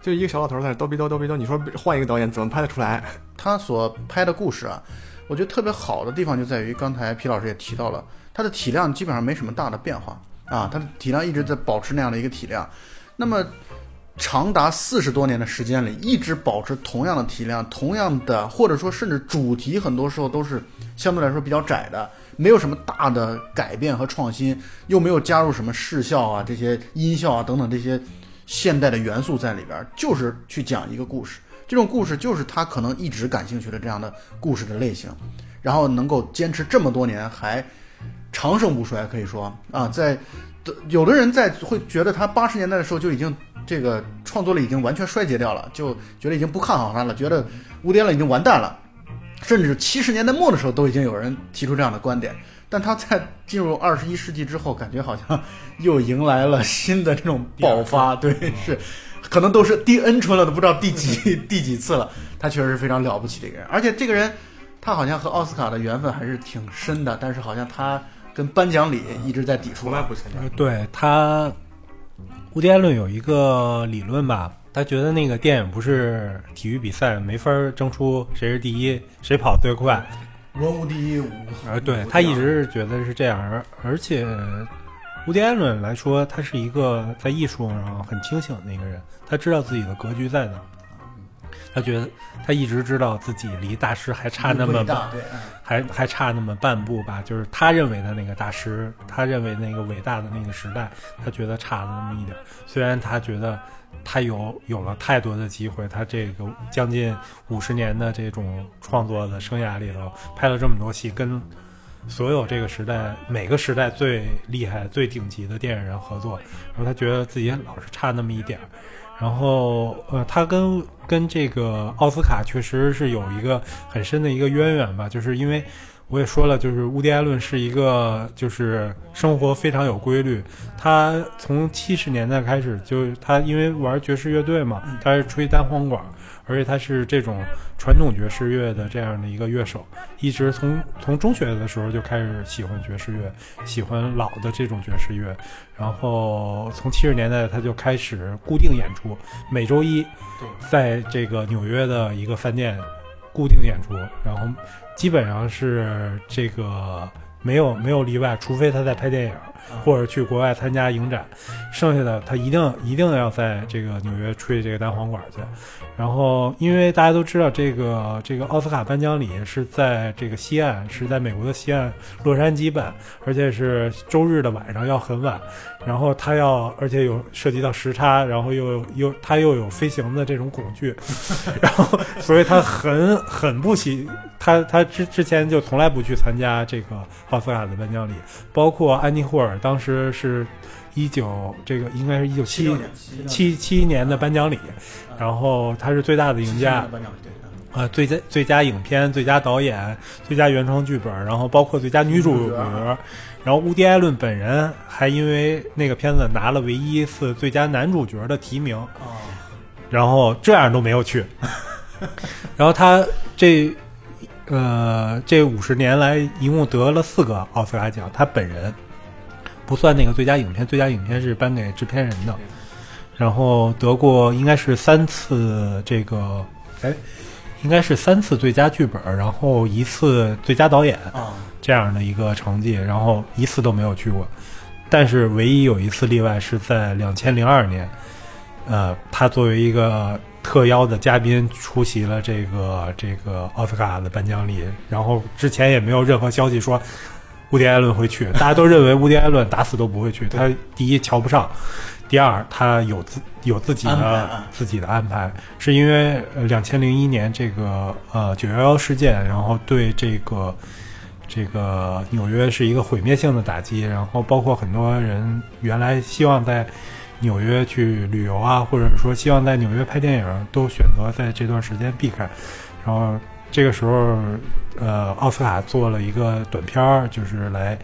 就一个小老头在那叨逼叨叨逼叨，你说换一个导演怎么拍得出来？他所拍的故事啊，我觉得特别好的地方就在于，刚才皮老师也提到了，他的体量基本上没什么大的变化啊，它的体量一直在保持那样的一个体量。那么长达四十多年的时间里，一直保持同样的体量，同样的或者说甚至主题很多时候都是相对来说比较窄的，没有什么大的改变和创新，又没有加入什么视效啊、这些音效啊等等这些现代的元素在里边，就是去讲一个故事。这种故事就是他可能一直感兴趣的这样的故事的类型，然后能够坚持这么多年还长盛不衰，可以说啊，在有的人在会觉得他八十年代的时候就已经这个创作力已经完全衰竭掉了，就觉得已经不看好他了，觉得乌迪了已经完蛋了，甚至七十年代末的时候都已经有人提出这样的观点。但他在 进入二十一世纪之后，感觉好像 又迎来了新的这种爆发，对，是。可能都是第 N 春了，都不知道第几 第几次了。他确实是非常了不起的一个人，而且这个人，他好像和奥斯卡的缘分还是挺深的。但是好像他跟颁奖礼一直在抵触从。来不参加。呃，对他，乌迪艾伦有一个理论吧，他觉得那个电影不是体育比赛，没法儿争出谁是第一，谁跑最快。文无第一，武呃，对他一直是觉得是这样，而而且乌迪艾伦来说，他是一个在艺术上很清醒的一个人，他知道自己的格局在哪儿，他觉得他一直知道自己离大师还差那么嗯还还差那么半步吧，就是他认为的那个大师，他认为那个伟大的那个时代，他觉得差了那么一点儿。虽然他觉得他有有了太多的机会，他这个将近五十年的这种创作的生涯里头，拍了这么多戏，跟所有这个时代每个时代最厉害、最顶级的电影人合作，然后他觉得自己老是差那么一点儿。然后，呃，他跟跟这个奥斯卡确实是有一个很深的一个渊源吧，就是因为我也说了，就是乌迪艾伦是一个就是生活非常有规律。他从七十年代开始就他因为玩爵士乐队嘛，他是吹单簧管，而且他是这种传统爵士乐的这样的一个乐手，一直从从中学的时候就开始喜欢爵士乐，喜欢老的这种爵士乐。然后从七十年代他就开始固定演出，每周一在这个纽约的一个饭店固定演出，然后基本上是这个没有没有例外，除非他在拍电影。或者去国外参加影展，剩下的他一定一定要在这个纽约吹这个单簧管去。然后，因为大家都知道，这个这个奥斯卡颁奖礼是在这个西岸，是在美国的西岸洛杉矶办，而且是周日的晚上要很晚。然后他要，而且有涉及到时差，然后又又他又有飞行的这种恐惧，然后所以他很很不喜，他他之之前就从来不去参加这个奥斯卡的颁奖礼，包括安妮霍尔当时是一九这个应该是一九七七七年。的颁奖礼，然后他是最大的赢家。啊，最佳最佳影片、最佳导演、最佳原创剧本，然后包括最佳女主角，然后乌迪·艾伦本人还因为那个片子拿了唯一一次最佳男主角的提名，然后这样都没有去，然后他这呃这五十年来一共得了四个奥斯卡奖，他本人不算那个最佳影片，最佳影片是颁给制片人的，然后得过应该是三次这个哎。应该是三次最佳剧本，然后一次最佳导演啊，这样的一个成绩，然后一次都没有去过。但是唯一有一次例外是在两千零二年，呃，他作为一个特邀的嘉宾出席了这个这个奥斯卡的颁奖礼，然后之前也没有任何消息说乌迪·艾伦会去，大家都认为乌迪·艾伦打死都不会去，他第一瞧不上。第二，他有自有自己的自己的安排，是因为两千零一年这个呃九幺幺事件，然后对这个这个纽约是一个毁灭性的打击，然后包括很多人原来希望在纽约去旅游啊，或者说希望在纽约拍电影，都选择在这段时间避开。然后这个时候，呃，奥斯卡做了一个短片儿，就是来。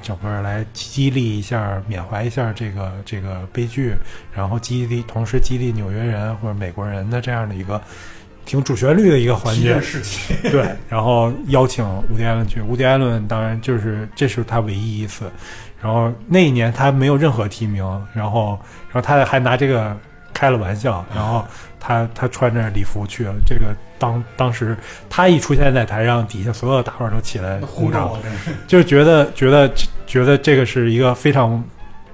整个来激励一下、缅怀一下这个这个悲剧，然后激励，同时激励纽约人或者美国人的这样的一个挺主旋律的一个环节。对，然后邀请伍迪·艾伦去。伍迪·艾伦当然就是这是他唯一一次。然后那一年他没有任何提名，然后然后他还拿这个开了玩笑，然后他他穿着礼服去了。这个当当时他一出现在台上，底下所有的大伙都起来鼓掌，就是觉得觉得。觉得这个是一个非常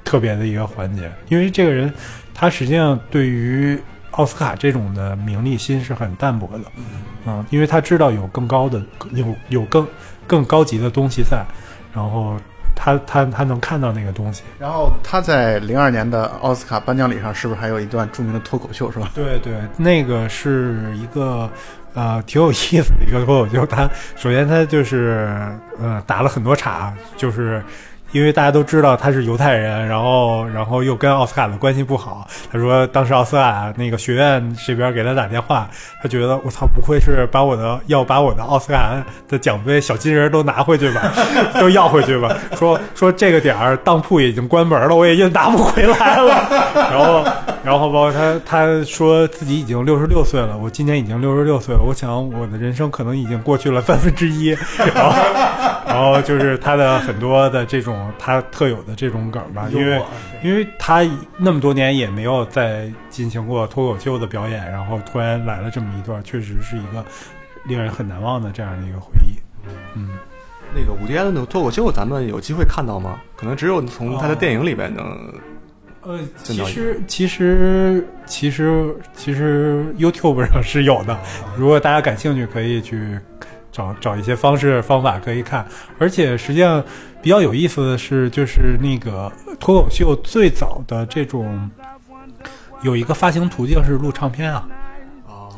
特别的一个环节，因为这个人他实际上对于奥斯卡这种的名利心是很淡薄的，嗯，因为他知道有更高的有有更更高级的东西在，然后他他他能看到那个东西。然后他在零二年的奥斯卡颁奖礼上是不是还有一段著名的脱口秀是吧？对对，那个是一个呃挺有意思的一个脱口秀。他首先他就是呃打了很多岔，就是。因为大家都知道他是犹太人，然后，然后又跟奥斯卡的关系不好。他说，当时奥斯卡那个学院这边给他打电话，他觉得我操，不会是把我的要把我的奥斯卡的奖杯小金人都拿回去吧，都要回去吧？说说这个点儿当铺已经关门了，我也就拿不回来了。然后，然后包括他他说自己已经六十六岁了，我今年已经六十六岁了，我想我的人生可能已经过去了三分之一。然后，然后就是他的很多的这种。他特有的这种梗吧，因为因为他那么多年也没有再进行过脱口秀的表演，然后突然来了这么一段，确实是一个令人很难忘的这样的一个回忆。嗯，那个伍迪·艾伦的脱口秀，咱们有机会看到吗？可能只有从他的电影里边能。呃，其实其实其实其实 YouTube 上是有的，如果大家感兴趣，可以去。找找一些方式方法可以看，而且实际上比较有意思的是，就是那个脱口秀最早的这种有一个发行途径是录唱片啊。哦，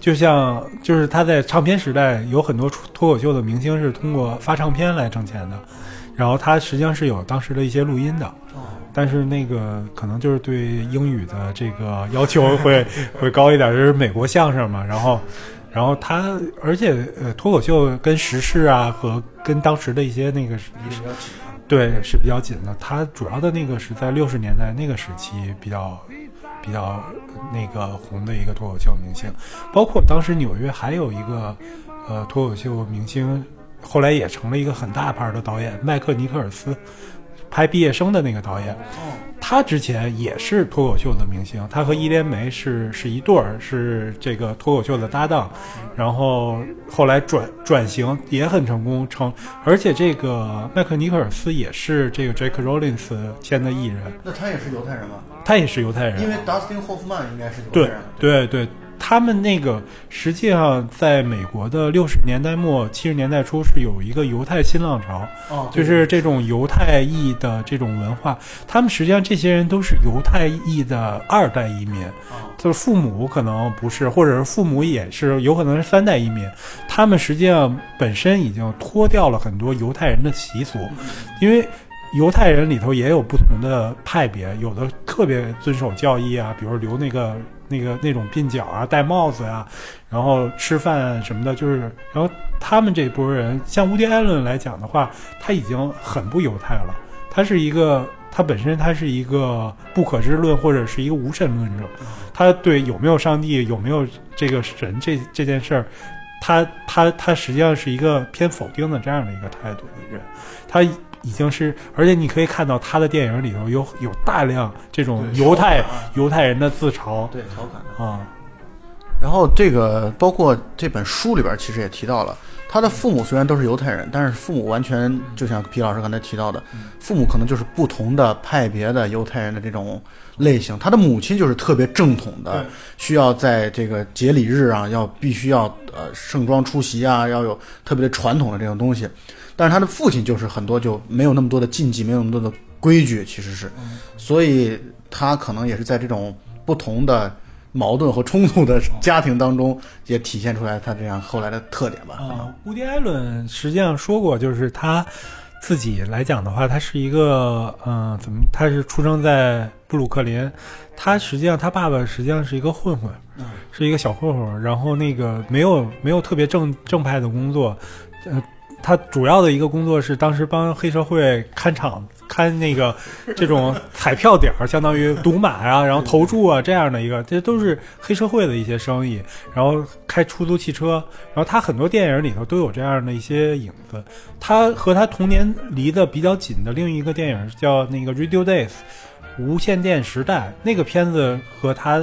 就像就是他在唱片时代有很多脱口秀的明星是通过发唱片来挣钱的，然后他实际上是有当时的一些录音的。哦，但是那个可能就是对英语的这个要求会 会高一点，就是美国相声嘛，然后。然后他，而且呃，脱口秀跟时事啊，和跟当时的一些那个，对，是比较紧的。他主要的那个是在六十年代那个时期比较比较那个红的一个脱口秀明星，包括当时纽约还有一个呃脱口秀明星，后来也成了一个很大牌的导演，麦克尼克尔斯。拍毕业生的那个导演，他之前也是脱口秀的明星，他和伊莲梅是是一对儿，是这个脱口秀的搭档，然后后来转转型也很成功，成而且这个麦克尼克尔斯也是这个 Jake Rollins 签的艺人，那他也是犹太人吗？他也是犹太人，因为 Dustin Hoffman 应该是犹太人，对对对他们那个实际上在美国的六十年代末七十年代初是有一个犹太新浪潮，哦就是这种犹太裔的这种文化，他们实际上这些人都是犹太裔的二代移民，就是父母可能不是，或者是父母也是，有可能是三代移民，他们实际上本身已经脱掉了很多犹太人的习俗，因为。犹太人里头也有不同的派别，有的特别遵守教义啊，比如留那个那个那种鬓角啊，戴帽子呀、然后吃饭什么的，就是，然后他们这波人，像乌迪·艾伦来讲的话，他已经很不犹太了，他是一个，他本身他是一个不可知论或者是一个无神论者，他对有没有上帝、有没有这个神这这件事儿，他他他实际上是一个偏否定的这样的一个态度的人，他已经是，而且你可以看到他的电影里头有有大量这种犹太犹太人的自嘲对调侃。啊，然后这个包括这本书里边其实也提到了，他的父母虽然都是犹太人，但是父母完全就像皮老师刚才提到的，父母可能就是不同的派别的犹太人的这种类型。他的母亲就是特别正统的，需要在这个节礼日啊，要必须要呃盛装出席啊，要有特别的传统的这种东西。但是他的父亲就是很多就没有那么多的禁忌，没有那么多的规矩，其实是，所以他可能也是在这种不同的矛盾和冲突的家庭当中，也体现出来他这样后来的特点吧。啊，乌迪·艾伦实际上说过，就是他自己来讲的话，他是一个嗯、怎么？他是出生在布鲁克林，他实际上他爸爸实际上是一个混混，嗯是一个小混混，然后那个没有没有特别正正派的工作，呃。他主要的一个工作是当时帮黑社会看场、看那个 这种彩票点儿，相当于赌马啊，然后投注啊这样的一个，这都是黑社会的一些生意。然后开出租汽车，然后他很多电影里头都有这样的一些影子。他和他童年离得比较紧的另一个电影叫那个《Radio Days》无线电时代，那个片子和他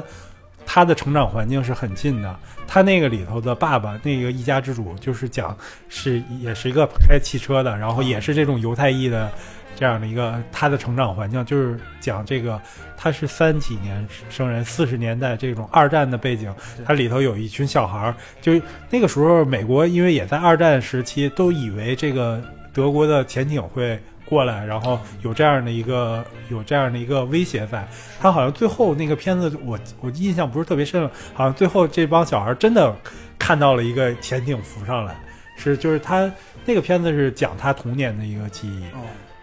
他的成长环境是很近的。他那个里头的爸爸，那个一家之主，就是讲是也是一个开汽车的，然后也是这种犹太裔的这样的一个他的成长环境，就是讲这个他是三几年生人，四十年代这种二战的背景，它里头有一群小孩儿，就那个时候美国因为也在二战时期，都以为这个德国的潜艇会过来，然后有这样的一个有这样的一个威胁在。他好像最后那个片子我我印象不是特别深了，好像最后这帮小孩真的看到了一个潜艇浮上来，是就是他那个片子是讲他童年的一个记忆。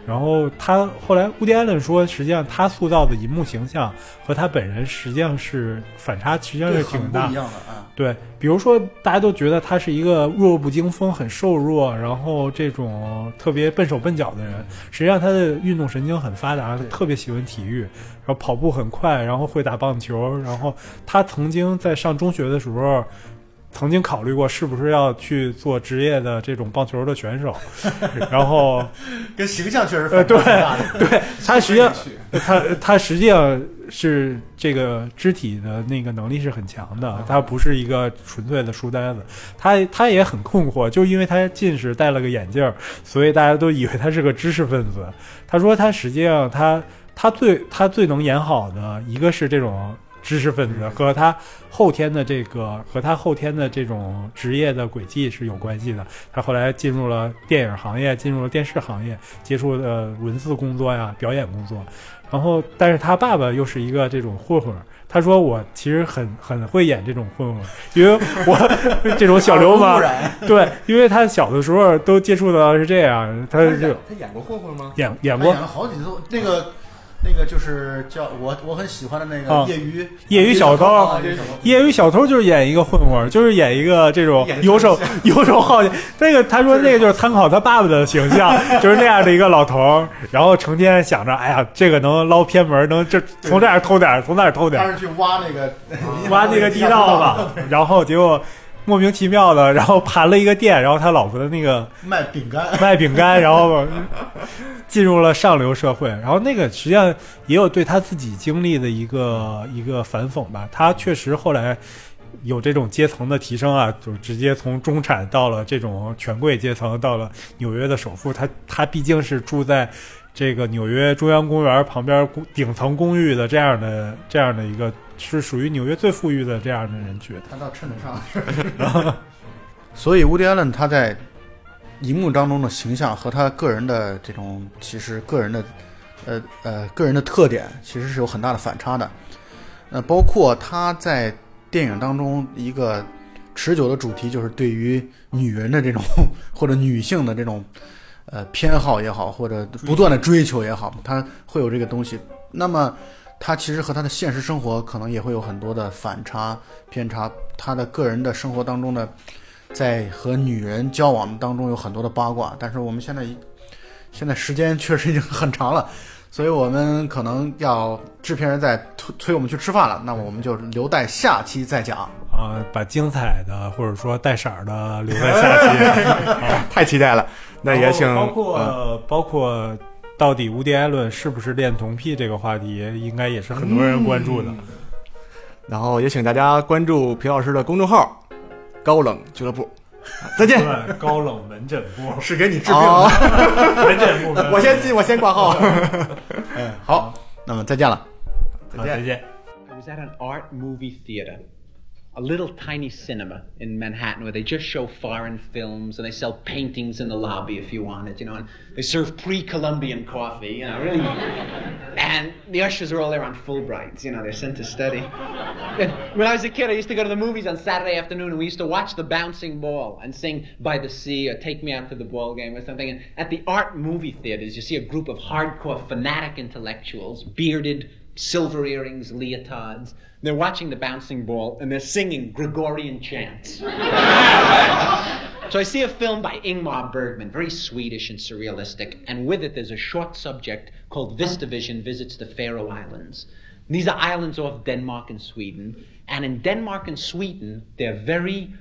然后他后来，乌迪·艾伦说，实际上他塑造的银幕形象和他本人实际上是反差，实际上是挺大不一。样的啊。对，比如说大家都觉得他是一个弱不禁风、很瘦弱，然后这种特别笨手笨脚的人，实际上他的运动神经很发达，特别喜欢体育，然后跑步很快，然后会打棒球，然后他曾经在上中学的时候。曾经考虑过是不是要去做职业的这种棒球的选手，然后跟形象确实呃对对 他实际上他他实际上是这个肢体的那个能力是很强的，他不是一个纯粹的书呆子。他他也很困惑，就因为他近视戴了个眼镜儿，所以大家都以为他是个知识分子。他说他实际上他他最他最能演好的一个是这种。知识分子和他后天的这个和他后天的这种职业的轨迹是有关系的。他后来进入了电影行业，进入了电视行业，接触的文字工作呀、表演工作。然后，但是他爸爸又是一个这种混混。他说：“我其实很很会演这种混混，因为我这种小流氓 对，因为他小的时候都接触到是这样，他就他演过混混吗？演演过演了好几次，那个那个就是叫我我很喜欢的那啊个业余业余小偷啊业余小偷业余小偷就是演一个混混，就是演一个这种游手游手好闲。那个他说那个就是参考他爸爸的形象，就是那样的一个老头，然后成天想着，哎呀，这个能捞偏门，能这从这儿偷点儿，从那儿偷点儿，他是去挖那个挖那个地道吧，然后结果莫名其妙的，然后盘了一个店，然后他老婆的那个卖饼干，卖饼干，然后 进入了上流社会。然后那个实际上也有对他自己经历的一个一个反讽吧。他确实后来有这种阶层的提升啊，就直接从中产到了这种权贵阶层，到了纽约的首富。他他毕竟是住在这个纽约中央公园旁边顶层公寓的这样的这样的一个是属于纽约最富裕的这样的人群。他倒称得上。所以，乌迪·艾伦他在荧幕当中的形象和他个人的这种其实个人的呃呃个人的特点，其实是有很大的反差的。呃，包括他在电影当中一个持久的主题，就是对于女人的这种或者女性的这种呃偏好也好，或者不断的追求也好，他会有这个东西。那么，他其实和他的现实生活可能也会有很多的反差偏差。他的个人的生活当中的，在和女人交往当中有很多的八卦，但是我们现在现在时间确实已经很长了，所以我们可能要制片人在催催我们去吃饭了，那么我们就留待下期再讲。啊，把精彩的或者说带色儿的留在下期。太期待了。那也请包括、嗯包括到底无敌艾伦是不是恋童癖这个话题，应该也是很多人关注的。然后也请大家关注皮老师的公众号“高冷俱乐部”。再见。高冷门诊部，是给你治病哦 的。门诊部，我先进，我先挂号。嗯，好，那么再见了。好，再见。I was at an art movie theater, a little tiny cinema in Manhattan where they just show foreign films and they sell paintings in the lobby if you want it, you know, and they serve pre-Columbian coffee, you know, really. And the ushers are all there on Fulbrights, you know, they're sent to study. And when I was a kid, I used to go to the movies on Saturday afternoon and we used to watch The Bouncing Ball and sing By the Sea or Take Me Out to the Ball Game or something. And at the art movie theaters, you see a group of hardcore fanatic intellectuals, bearded, silver earrings, leotards. They're watching the bouncing ball and they're singing Gregorian chants. so I see a film by Ingmar Bergman, very Swedish and surrealistic, and with it there's a short subject called Vistavision Visits the Faroe Islands. These are islands off Denmark and Sweden, and in Denmark and Sweden they're very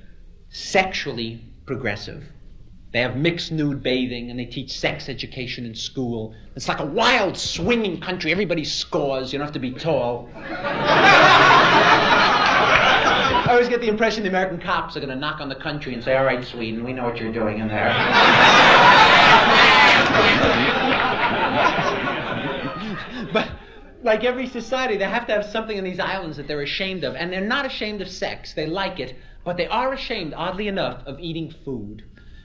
sexually progressive. They have mixed nude bathing and they teach sex education in school. It's like a wild, swinging country. Everybody scores. You don't have to be tall. I always get the impression the American cops are going to knock on the country and say, All right, Sweden, we know what you're doing in there. but like every society, they have to have something in these islands that they're ashamed of. And they're not ashamed of sex, they like it, but they are ashamed, oddly enough, of eating food.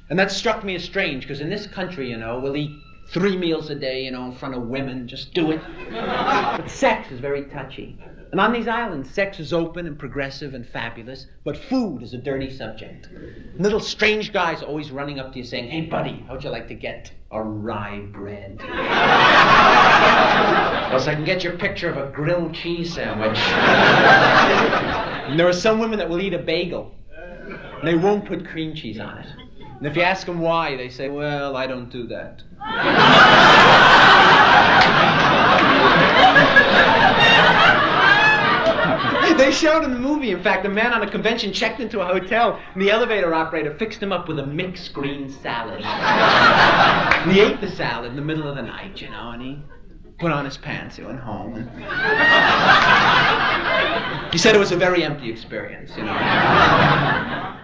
And that struck me as strange because in this country, you know, we'll eat three meals a day, you know, in front of women, just do it. but sex is very touchy. And on these islands, sex is open and progressive and fabulous, but food is a dirty subject. And little strange guys are always running up to you saying, Hey, buddy, how'd you like to get a rye bread? or I can get your picture of a grilled cheese sandwich. and there are some women that will eat a bagel, and they won't put cream cheese on it. And if you ask them why, they say, Well, I don't do that. they showed in the movie, in fact, a man on a convention checked into a hotel, and the elevator operator fixed him up with a mixed green salad. and he ate the salad in the middle of the night, you know, and he put on his pants, he went home. And he said it was a very empty experience, you know.